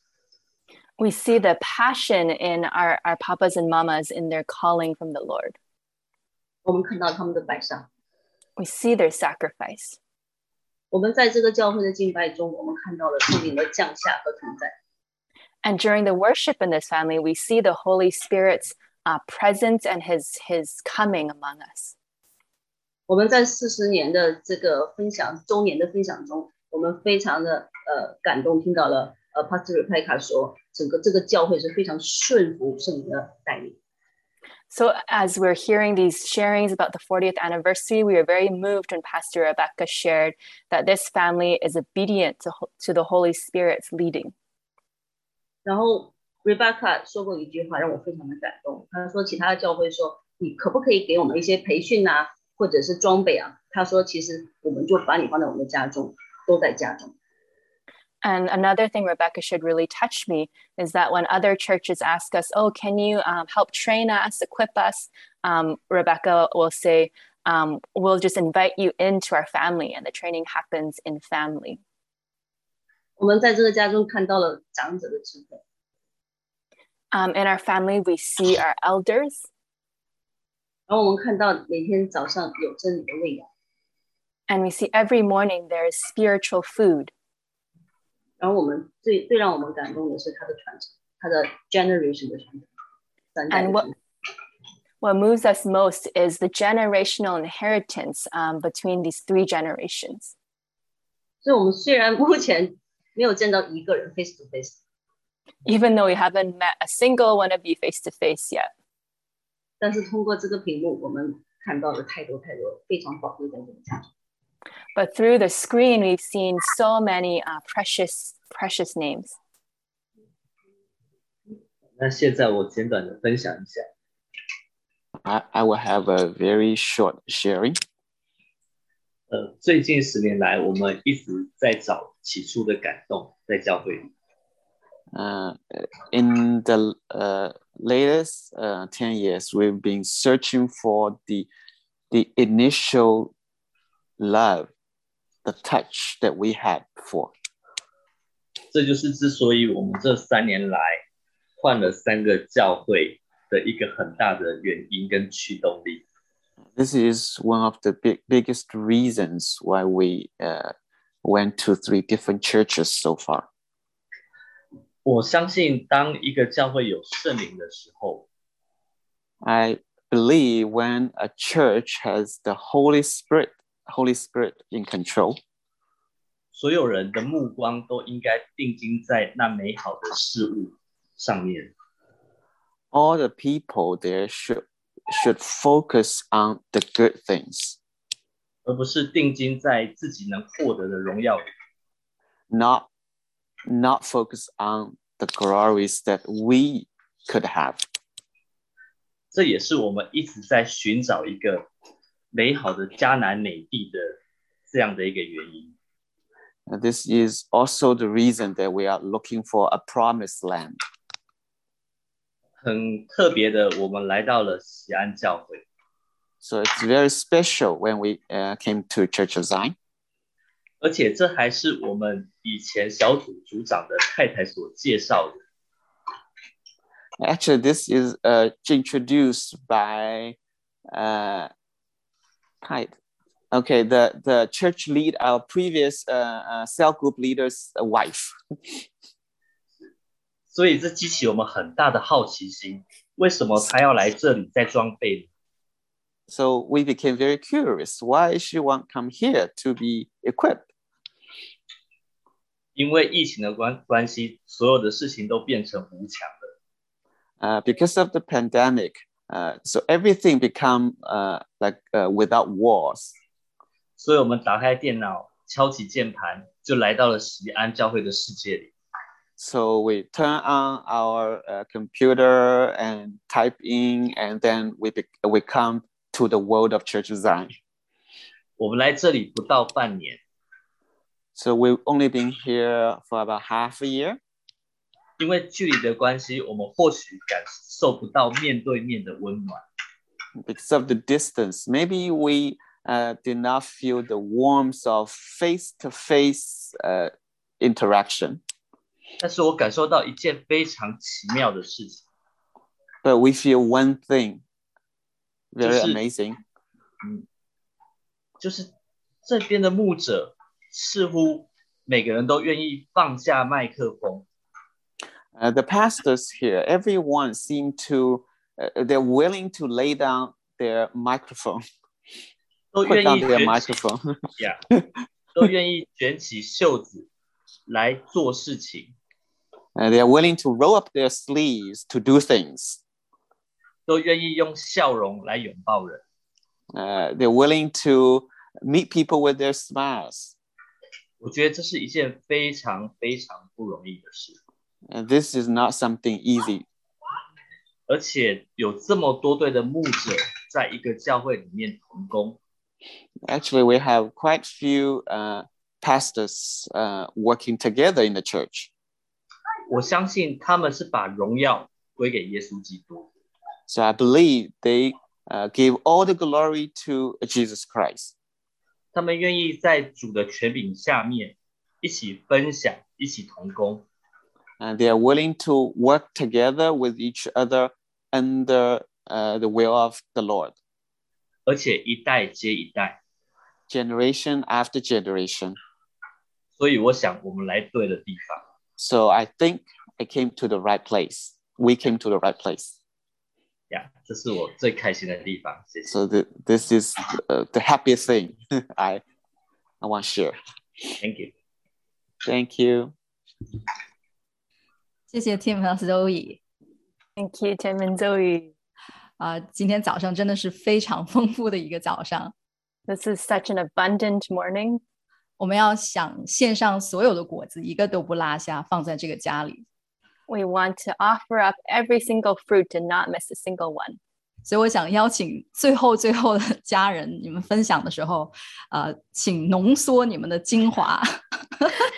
We see the passion in our, our papas and mamas in their calling from the Lord. 我们看到他们的摆上。 We see their sacrifice. 我们在这个教会的敬拜中，我们看到了圣灵的降下和同在。 And during the worship in this family, we see the Holy Spirit's uh, presence and his, his coming among us. 我们在四十年的这个分享周年的分享中，我们非常的呃感动，听到了 呃 Pastor Rebecca 说，整个这个教会是非常顺服圣灵的带领。 So, as we're hearing these sharings about the 40th anniversary, we are very moved when Pastor Rebecca shared that this family is obedient to, to the Holy Spirit's leading. 然后 Rebecca 说过一句话让我非常的感动，她说其他的教会说，你可不可以给我们一些培训啊，或者是装备啊？她说其实我们就把你放在我们的家中，都在家中。 And another thing Rebecca should really touch me is that when other churches ask us, Oh, can you um, help train us, equip us? Um, Rebecca will say, um, We'll just invite you into our family, and the training happens in family. 我们在这个家中看到了长者的智慧， Um, in our family, we see our elders, 然后我们看到每天早上有真理的喂养， and we see every morning there is spiritual food. 然后我们最最让我们感动的是他的传承，他的 generation 的传承，三代的 And 传 what 承。 what moves us most is the generational inheritance um, between these three generations. 所以，我们虽然目前没有见到一个人 face to face， Even though we haven't met a single one of you face to face yet, 但是通过这个屏幕，我们看到了太多太多非常宝贵的这个价值。 but through the screen, we've seen so many uh, precious, precious names. 那现在我简短的分享一下， I, I will have a very short sharing. 呃，最近十年来，我们一直在找起初的感动，在教会里。 Uh, in the uh, latest uh, 10 years, we've been searching for the, the initial love, the touch that we had before. 这就是之所以我们这三年来换了三个教会的一个很大的原因跟驱动力。 This is one of the big, biggest reasons why we uh, went to three different churches so far. 我相信，当一个教会有圣灵的时候， I believe when a church has the Holy Spirit, Holy Spirit in control, 所有人的目光都应该定睛在那美好的事物上面， all the people there should should focus on the good things, 而不是定睛在自己能获得的荣耀里。 not not focus on the glories that we could have. 这也是我们一直在寻找一个 美好的迦南美地的这样的一个原因。This is also the reason that we are looking for a promised land. 很特别的，我们来到了锡安教会。So it's very special when we uh, came to Church of Zion. 而且这还是我们以前小组组长的太太所介绍的。Actually, this is uh, introduced by uh, type. Okay, the the church lead, our previous uh, uh, cell group leader's wife. 所以这激起我们很大的好奇心，为什么他要来这里再装备？ So we became very curious. Why she won't come here to be equipped? 因为疫情的关关系，所有的事情都变成无墙的。 Uh, because of the pandemic, uh, so everything become uh, like uh, without walls. 所以我们打开电脑，敲起键盘，就来到了锡安教会的世界里。So we turn on our uh, computer and type in, and then we be- we come to the world of church design. 我们来这里不到半年，So we've only been here for about half a year. 因为距离的关系，我们或许感受不到面对面的温暖。Because of the distance, maybe we uh, did not feel the warmth of face-to-face uh, interaction. 但是我感受到一件非常奇妙的事情，But we feel one thing very 就是 amazing. 嗯就是这边的牧者似乎每个人都愿意放下麦克风，Uh, the pastors here, everyone seem to, uh, they're willing to lay down their microphone, 都 put 愿 down 意 their 卷起 microphone. 呀，都愿意卷起袖子来做事情， Uh, they are willing to roll up their sleeves to do things. 都愿意用笑容来拥抱人。 Uh, they're willing to meet people with their smiles. 我觉得这是一件非常非常不容易的事， And this is not something easy. 而且有这么多对的牧者在一个教会里面同工， Actually, we have quite few uh, pastors uh, working together in the church. 我相信他们是把荣耀归给耶稣基督， So I believe they uh, gave all the glory to Jesus Christ. 他们愿意在主的权柄下面一起分享，一起同工， and they are willing to work together with each other under uh, the will of the Lord, 而且一代接一代。 generation after generation. 所以我想我们来对了地方。 So I think I came to the right place. We came to the right place. 呀这是我最开心的地方。谢谢。 So the, this is uh, the happiest thing I, I want to share. Thank you. Thank you. 谢谢 Tim 和 Zoe。 Thank you, Tim and Zoe. 啊、今天早上真的是非常丰富的一个早上。 This is such an abundant morning. 我们要想献上所有的果子，一个都不落下，放在这个家里。 We want to offer up every single fruit and not miss a single one. 所以我想邀请最后最后的家人，你们分享的时候，呃，请浓缩你们的精华。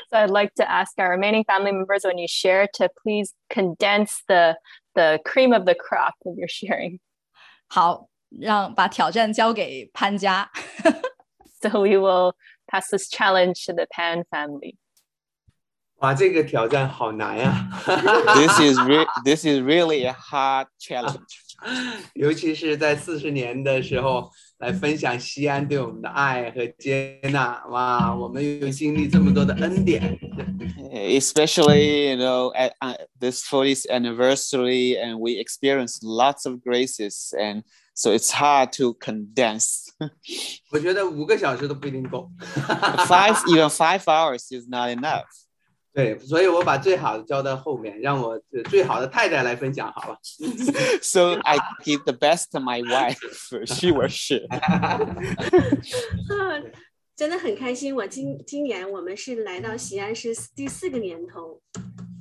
So I'd like to ask our remaining family members when you share to please condense the the cream of the crop of your sharing. 好，让把挑战交给潘家。 So we will pass this challenge to the Pan family. 哇，这个挑战好难呀、 This is re- this is really a hard challenge. 尤其是在四十年的时候来分享锡安对我们的爱和接纳。哇，我们又经历这么多的恩典。Especially, you know, at uh, this 40th anniversary, and we experienced lots of graces, and so it's hard to condense. 我觉得五个小时都不一定够。five even five hours is not enough. 对，所以我把最好的交到后面，让我呃最好的太太来分享好了。so i give the best to my wife she share 嗯，真的很开心。我今今年我们是来到西安是第四个年头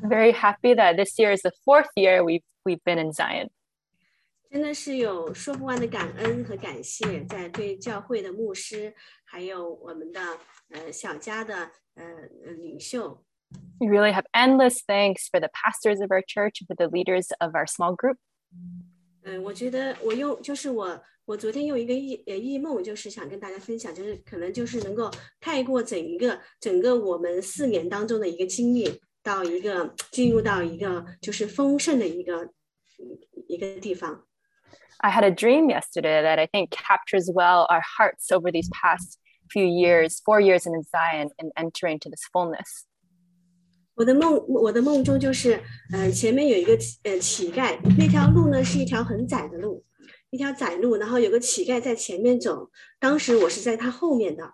，very happy that this year is the fourth year we've we've been in Zion. 真的是有说不完的感恩和感谢，在对教会的牧师，还有我们的呃小家的呃呃领袖，We really have endless thanks for the pastors of our church, for the leaders of our small group. 嗯、我觉得我用就是我我昨天用一个异呃异梦，就是想跟大家分享，就是可能就是能够概括整一个整个我们四年当中的一个经历，到一个进入到一个就是丰盛的一个一个地方。 I had a dream yesterday that I think captures well our hearts over these past few years, four years in Zion, and entering to this fullness. 我的梦，我的梦中就是，呃，前面有一个乞呃乞丐，那条路呢是一条很窄的路，一条窄路，然后有个乞丐在前面走，当时我是在他后面的。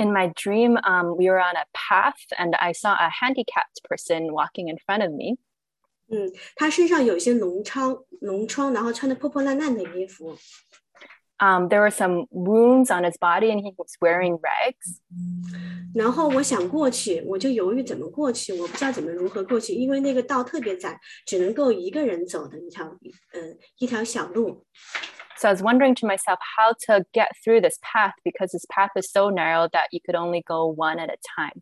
In my dream, um, we were on a path, and I saw a handicapped person walking in front of me. 嗯，他身上有一些脓疮，脓疮，然后穿的破破烂烂的衣服。Um, there were some wounds on his body, and he was wearing rags. 然后我想过去，我就犹豫怎么过去，我不知道怎么如何过去，因为那个道特别窄，只能够一个人走的一条，嗯、一条小路。 So I was wondering to myself how to get through this path because this path is so narrow that you could only go one at a time.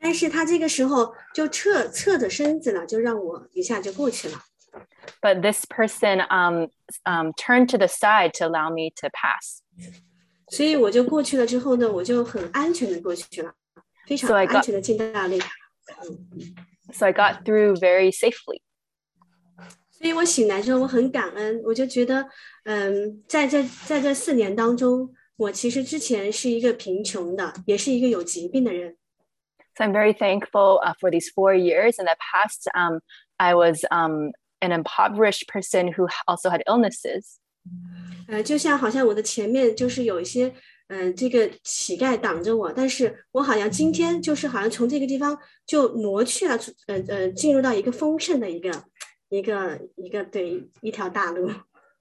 但是他这个时候就侧侧着身子了，就让我一下就过去了。 But this person um, um, turned to the side to allow me to pass. 所以我就过去了之后呢，我就很安全的过去了，非常 So I got- 安全的进到了那个。 So I got through very safely. 所以我醒来之后，我很感恩，我就觉得，嗯，在这在这四年当中，我其实之前是一个贫穷的，也是一个有疾病的人。 So I'm very thankful uh, for these four years. In the past, um, I was um, an impoverished person who also had illnesses. 呃，就像好像我的前面就是有一些，嗯、这个乞丐挡着我，但是我好像今天就是好像从这个地方就挪去了，呃呃，进入到一个丰盛的一个一个一个对一条大路。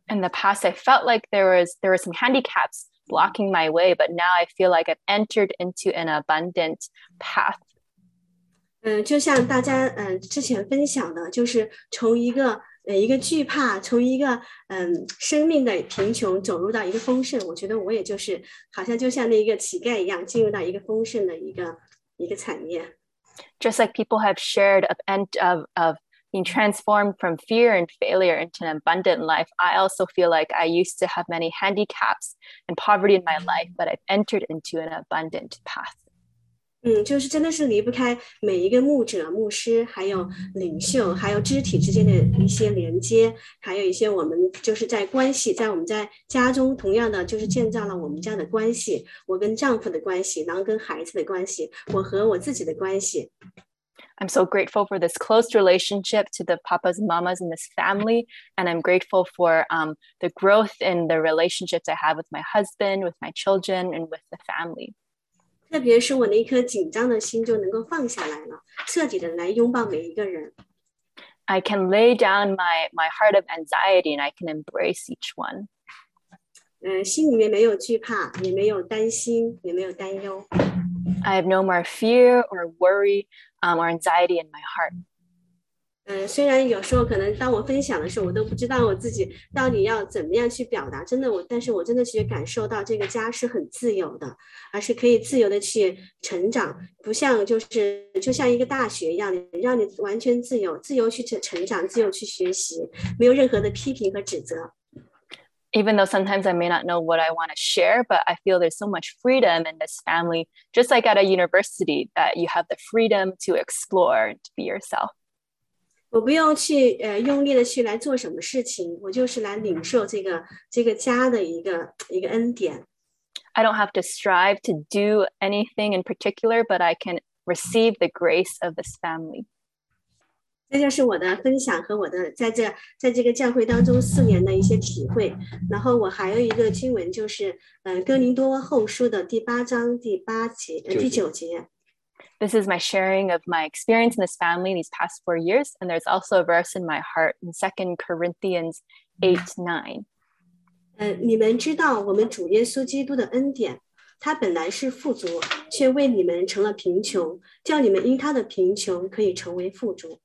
In the past, I felt like there was there were some handicaps blocking my way, but now I feel like I've entered into an abundant path. 嗯，就像大家嗯、呃之前分享的，就是从一个呃一个惧怕，从一个嗯生命的贫穷走入到一个丰盛。我觉得我也就是好像就像那一个乞丐一样，进入到一个丰盛的一个一个产业。 Just like people have shared of ent- of of being transformed from fear and failure into an abundant life, I also feel like I used to have many handicaps and poverty in my life, but I've entered into an abundant path. 嗯，就是真的是离不开每一个牧者、牧师，还有领袖，还有肢体之间的一些连接，还有一些我们就是在关系，在我们在家中同样的就是建造了我们家的关系，我跟丈夫的关系，然后跟孩子的关系，我和我自己的关系。 I'm so grateful for this close relationship to the papas and mamas in this family. And I'm grateful for um, the growth in the relationships I have with my husband, with my children, and with the family. 特别是我那一颗紧张的心就能够放下来了，彻底的来拥抱每一个人。 I can lay down my, my heart of anxiety and I can embrace each one. 嗯，心里面没有惧怕，也没有担心，也没有担忧。 I have no more fear or worry um, or anxiety in my heart. 嗯，虽然有时候可能当我分享的时候，我都不知道我自己到底要怎么样去表达。真的，我但是我真的去感受到这个家是很自由的，而是可以自由的去成长，不像就是就像一个大学一样，让你完全自由，自由去成成长，自由去学习，没有任何的批评和指责。 Even though sometimes I may not know what I want to share, but I feel there's so much freedom in this family, just like at a university, that you have the freedom to explore and to be yourself. 我不用去呃用力的去来做什么事情，我就是来领受这个这个家的一个一个恩典。I don't have to strive to do anything in particular, but I can receive the grace of this family. 这就是我的分享和我的在这在这个教会当中四年的一些体会。然后我还有一个经文，就是呃哥林多后书的第八章第八节呃第九节。This is my sharing of my experience in this family these past four years. And there's also a verse in my heart in 2 Corinthians 8 9. 呃，你们知道我们主耶稣基督的恩典，他本来是富足，却为你们成了贫穷，叫你们因他的贫穷可以成为富足。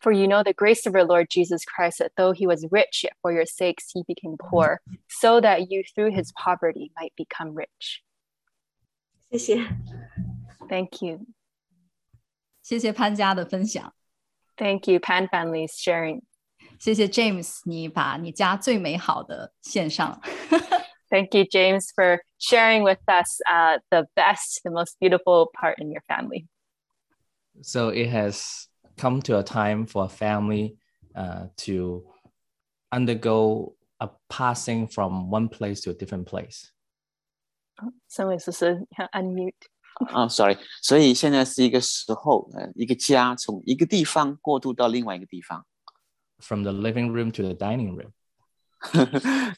For you know the grace of our Lord Jesus Christ, that though he was rich, yet for your sakes he became poor, so that you through his poverty might become rich. 谢谢。 Thank you. 谢谢潘家的分享， Thank you, Pan Family's sharing. 谢谢 James，你把你家最美好的献上。 Thank you, James, for sharing with us uh, the best, the most beautiful part in your family. So it has come to a time for a family uh, to undergo a passing from one place to a different place. 三位思思，unmute。 啊、s o r r y 所以现在是一个时候，呃，一个家从一个地方过渡到另外一个地方， from the living room to the dining room.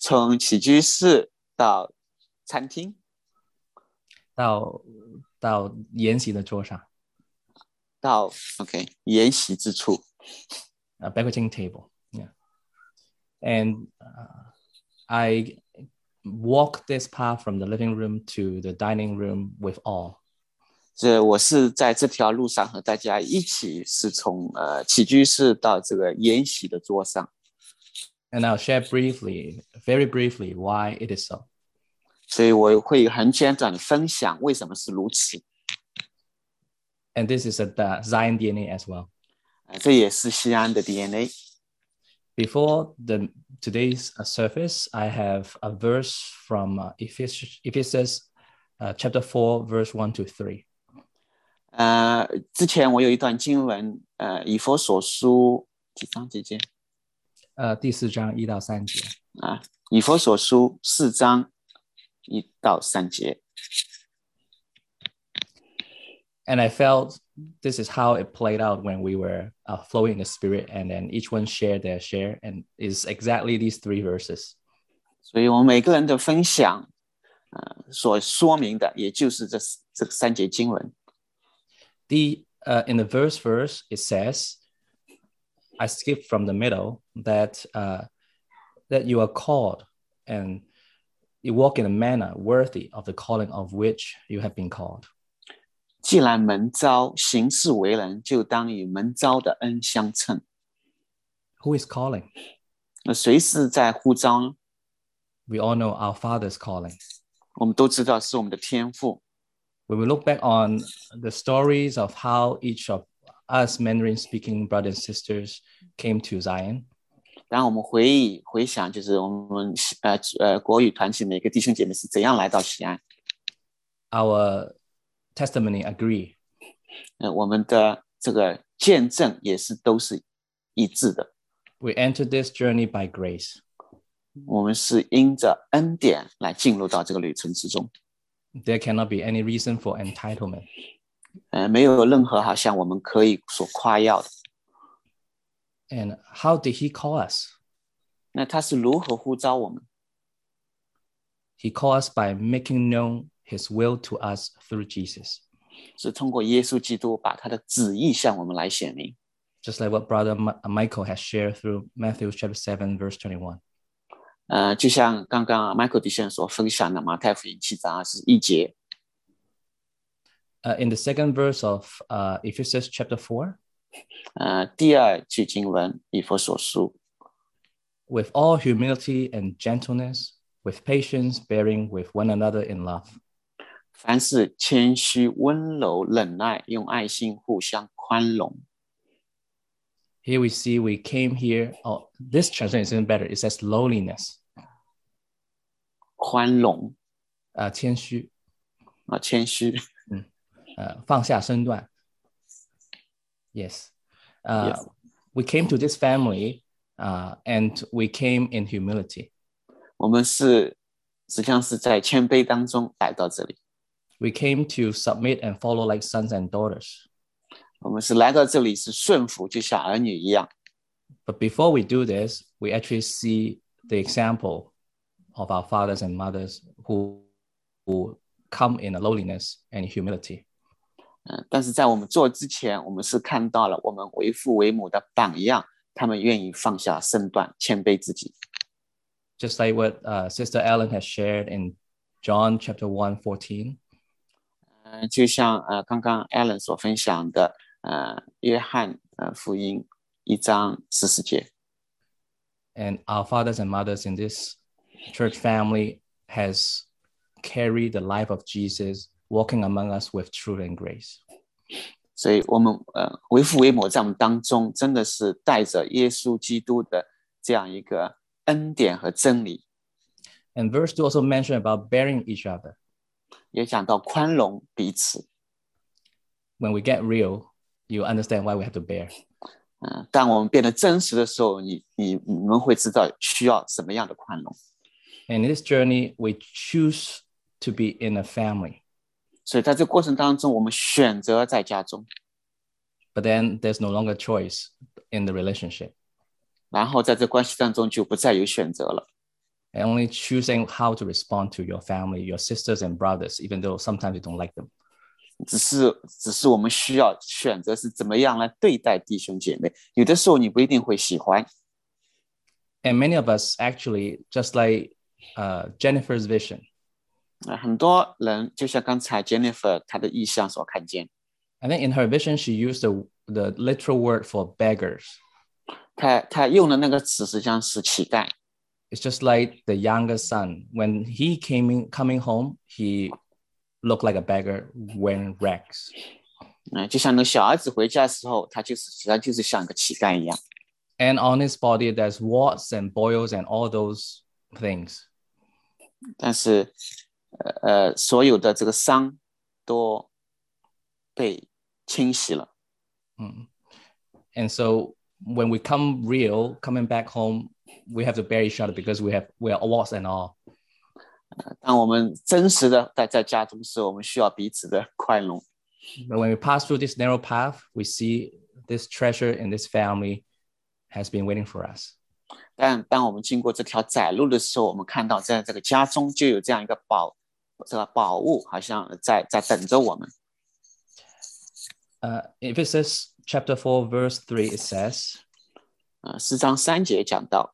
从起居室到餐厅，到到筵席的桌上到 OK 筵席之处。 ，a banqueting table. Yeah. And uh, I walk this path from the living room to the dining room with awe. 这我是在这条路上和大家一起，是从呃起居室到这个宴席的桌上。And I'll share briefly, very briefly, why it is so. 所以我会很简短的分享为什么是如此。And this is the Zion DNA as well. 这也是锡安的 DNA。Before the today's service, I have a verse from uh, Ephesians uh, chapter four, verse one to three. 呃，之前我有一段经文，呃，以弗所书几章几节？呃，第四章一到三节啊，以弗所书四章一到三节。And I felt this is how it played out when we were uh, flowing in the spirit, and then each one shared their share, and is exactly these three verses. 所以我们每个人的分享，呃，所说明的也就是这这三节经文。the uh, in the verse verse it says, I skip from the middle that uh, that you are called and you walk in a manner worthy of the calling of which you have been called. 既然门招行事为人，就当与门招的恩相称。Who is calling? all know our Father's calling. 我们都知道是我们的天父。when we look back on the stories of how each of us Mandarin speaking brothers and sisters came to Zion. 当我们回忆回想，就是我们呃呃国语团体每个弟兄姐妹是怎样来到锡安。Our testimony agree. 呃，我们的这个见证也是都是一致的。We entered this journey by grace. 我们是因着恩典来进入到这个旅程之中。There cannot be any reason for entitlement. 呃，没有任何好像我们可以所夸耀的。 And how did he call us? 那他是如何呼召我们？ He called us by making known his will to us through Jesus. 是通过耶稣基督把他的旨意向我们来显明。 Just like what Brother Mi- Michael has shared through Matthew chapter 7, verse 21. 呃，就像刚刚 Michael Dixon 所分享的马太福音七章二十一节。Uh, in the second verse of uh, Ephesians chapter four. four，呃，第二句经文以弗所书。With all humility and gentleness, with patience, bearing with one another in love。凡事谦虚、温柔、忍耐，用爱心互相宽容。Here we see we came here. Oh, this translation is even better. It says lowliness. 宽容 Uh, 谦虚,啊，谦虚， uh, 放下身段. Yes. Uh, Yes. We came to this family uh, and we came in humility. 我们是实际上是在谦卑当中来到这里。 We came to submit and follow like sons and daughters. 我们是来到这里是顺服，就像儿女一样。But before we do this, we actually see the example of our fathers and mothers who, who come in a lowliness and humility. 嗯，但是在我们做之前，我们是看到了我们为父为母的榜样，他们愿意放下身段，谦卑自己。Just like what uh, Sister Ellen has shared in John chapter one fourteen. 嗯，就像呃刚刚 Alan 所分享的，呃，约翰呃福音一章十四节， And our fathers and mothers in this church family has carried the life of Jesus walking among us with truth and grace. 所以我们呃为父为母在我们当中，真的是带着耶稣基督的这样一个恩典和真理， And verse 2 also mentioned about bearing each other. 也讲到宽容彼此。 When we get real, you understand why we have to bear. 嗯、当我们变得真实的时候，你你你们会知道需要什么样的宽容。 And in this journey, we choose to be in a family. 所以在这过程当中，我们选择在家中， But then there's no longer choice in the relationship. 然后在这关系当中就不再有选择了。 And only choosing how to respond to your family, your sisters and brothers, even though sometimes you don't like them. 只是只是我们需要选择是怎么样来对待弟兄姐妹。有的时候你不一定会喜欢， And many of us actually, just like uh, Jennifer's vision, 啊，很多人就像刚才 Jennifer 她的意向所看见， I think in her vision, she used the, the literal word for beggars. 她她用的那个词实际上是乞丐。 It's just like the younger son. When he came in, coming home, he looked like a beggar wearing rags. 嗯，就像那个小儿子回家的时候，他就是实际上就是像个乞丐一样。 And on his body, there's warts and boils and all those things. 但是，呃呃，所有的这个伤都被清洗了。 Mm. And so when we come real, coming back home, we have to bear each other because we have we are warts and all. 当我们真实的待在家中时，我们需要彼此的宽容。 But when we pass through this narrow path, we see this treasure in this family has been waiting for us. 但当我们经过这条窄路的时候，我们看到在这个家中就有这样一个宝，这个宝物，好像在在等着我们。 Uh, Ephesus chapter 4, verse 3, it says, 呃，四章三节讲到，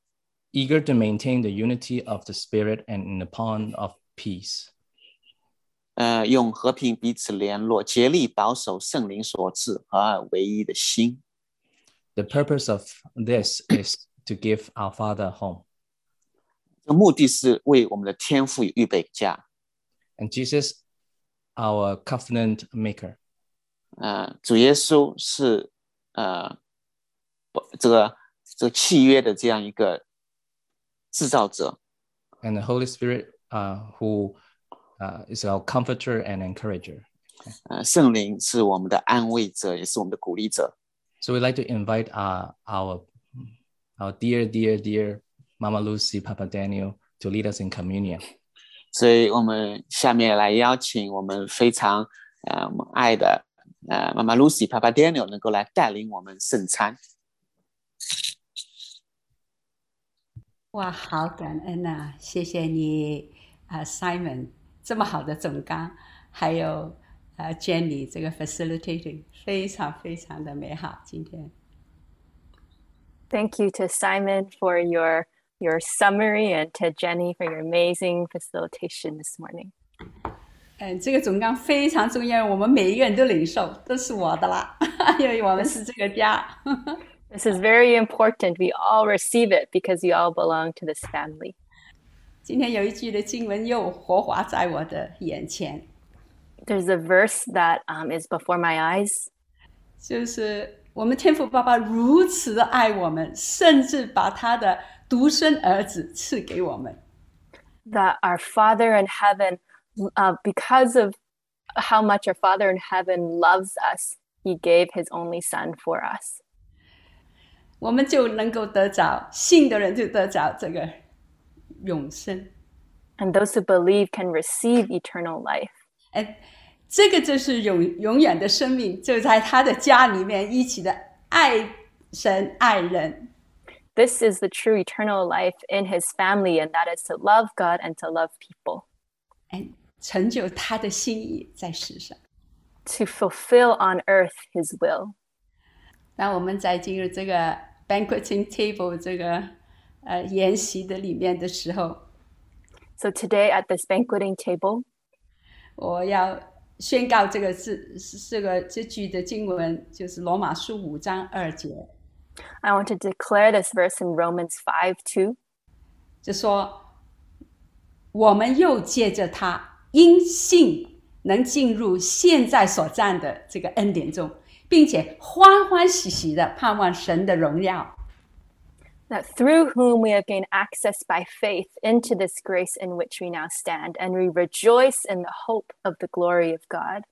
eager to maintain the unity of the spirit and in the bond of peace. 呃，用和平彼此联络，竭力保守圣灵所赐和爱唯一的心。 The purpose of this is to give our Father a home. 这目的是为我们的天赋预备家。 And Jesus, our covenant maker. 呃，主耶稣是呃，不这个这个契约的这样一个 制造者。 and the Holy Spirit, uh, who uh, is our comforter and encourager. 呃，圣灵是我们的安慰者，也是我们的鼓励者。 So we'd like to invite uh, our our dear, dear, dear Mama Lucy, Papa Daniel to lead us in communion. 所以我们下面来邀请我们非常呃我们爱的呃妈妈 Lucy、爸爸 Daniel 能够来带领我们圣餐。 哇，好感恩呐、谢谢你啊、s i m o n 这么好的总纲，还有啊 Jenny 这个 facilitating 非常非常的美好。今天 Thank you to Simon for your your summary and to Jenny for your amazing facilitation this morning. 嗯，这个总纲非常重要，我们每一个人都领受，都是我的啦，因为我们是这个家。This is very important. We all receive it because you all belong to this family. 今天有一句的经文又活滑在我的眼前， There's a verse that um, is before my eyes. 就是我们天父爸爸如此的爱我们，甚至把他的独生儿子赐给我们。 that our Father in heaven, uh, because of how much our Father in heaven loves us, He gave His only Son for us. 我们就能够得着信的人就得着这个永生。 And those who believe can receive eternal life. 哎，这个就是永永远的生命，就在他的家里面一起的爱神爱人。 This is the true eternal life in His family, and that is to love God and to love people, 哎，成就他的心意在世上。 to fulfill on earth His will. 当我们在进入这个 banqueting table 这个呃筵席的里面的时候， So today at this banqueting table, 我要宣告这个字，这个这句的经文就是罗马书五章二节， I want to declare this verse in Romans 5 2. 就说我们又借着他因信能进入现在所占的这个恩典中， 并且欢欢喜喜的盼望神的荣耀。 that through whom we have gained access by faith into this grace in which we now stand, and we rejoice in the hope of the glory of God.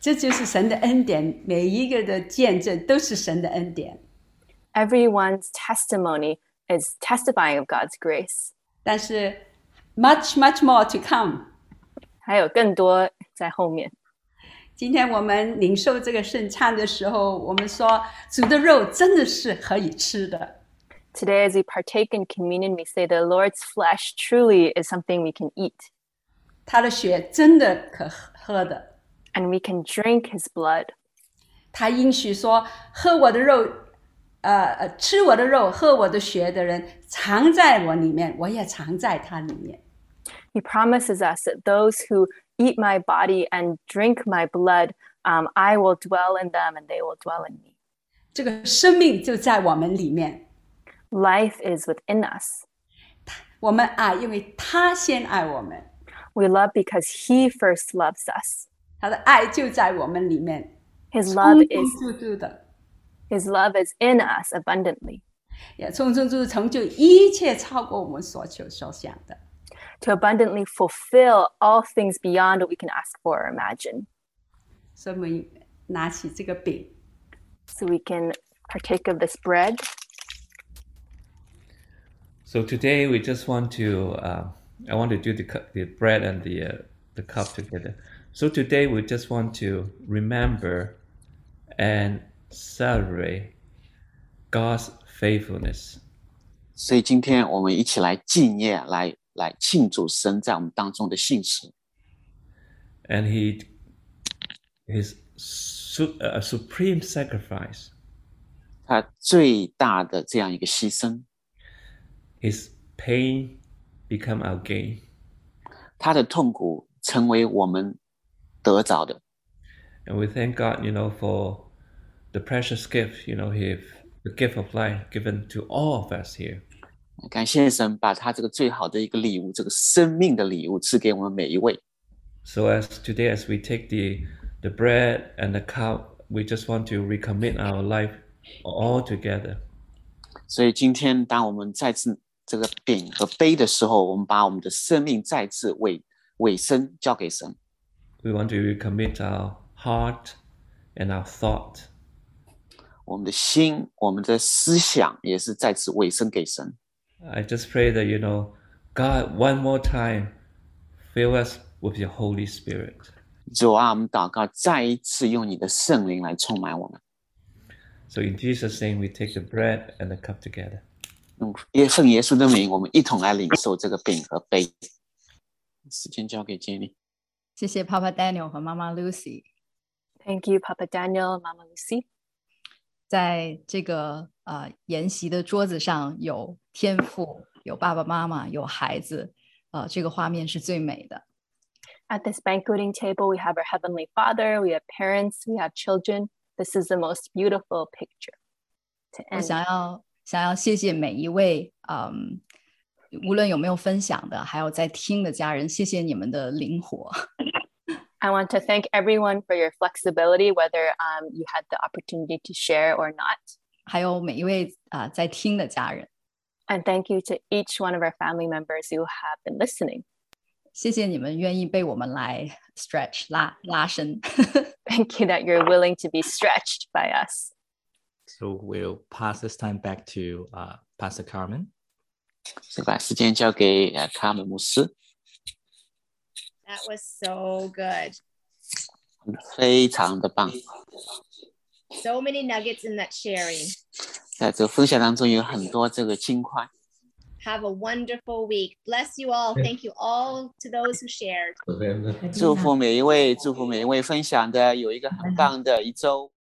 这就是神的恩典，每一个的见证都是神的恩典。 Everyone's testimony is testifying of God's grace. 但是 much much more to come。还有更多在后面。 今天我们领受这个圣餐的时候，我们说主的肉真的是可以吃的。Today, as we partake in communion, we say the Lord's flesh truly is something we can eat. 他的血真的可喝的。And we can drink his blood. 他应许说：“喝我的肉，呃呃，吃我的肉，喝我的血的人，藏在我里面，我也藏在他里面。” He promises us that those who eat my body and drink my blood, um, I will dwell in them and they will dwell in me. 这个生命就在我们里面。 Life is within us. 我们爱，因为他先爱我们。 We love because he first loves us. 他的爱就在我们里面。 His love 充 is 充足足的， his love is in us abundantly 也充充足足成就一切超过我们所求所想的。 to abundantly fulfill all things beyond what we can ask for or imagine. 所以我们拿起这个饼， So we can partake of this bread. So today we just want to, uh, I want to do the, cu- the bread and the, uh, the cup together. So today we just want to remember and celebrate God's faithfulness. 所以今天我们一起来纪念，来 来庆祝神在我们当中的信实。 And he, his su- uh, supreme sacrifice, 他最大的这样一个牺牲， his pain become our gain. 他的痛苦成为我们得着的。 And we thank God, you know, for the precious gift, you know, he, the gift of life given to all of us here. 感谢神把他这个最好的一个礼物，这个生命的礼物赐给我们每一位。 So as today, as we take the the bread and the cup, we just want to recommit our life all together. 所以今天当我们再次这个饼和杯的时候，我们把我们的生命再次委委身交给神。 We want to recommit our heart and our thought. 我们的心、我们的思想也是再次委身给神。 I just pray that you know, God, one more time, fill us with your Holy Spirit. 主啊，我们祷告，再一次用你的圣灵来充满我们。 So in Jesus' name, we take the bread and the cup together. 用耶奉耶稣的名，我们一同来领受这个饼和杯。时间交给 Jenny。谢谢 Papa Daniel 和妈妈 Lucy。 Thank you, Papa Daniel, Mama Lucy. 在这个 啊研习的桌子上有天父，有爸爸妈妈，有孩子，啊，这个画面是最美的。At this banqueting table, we have our Heavenly Father, we have parents, we have children. This is the most beautiful picture. 我想要想要谢谢每一位，嗯，无论有没有分享的，还有在听的家人，谢谢你们的灵活。I want to thank everyone for your flexibility, whether um, you had the opportunity to share or not. 还有每一位啊、呃、在听的家人。And thank you to each one of our family members who have been listening. 谢谢你们愿意被我们来 stretch 拉拉伸。Thank you that you're willing to be stretched by us. So we'll pass this time back to uh, Pastor Carmen. 是把时间交给呃卡门牧师。That was so good. 非常的棒。So many nuggets in that sharing. 在这个分享当中有很多这个金块。 Have a wonderful week. Bless you all. Thank you all to those who shared. 祝福每一位，祝福每一位分享的有一个很棒的一周。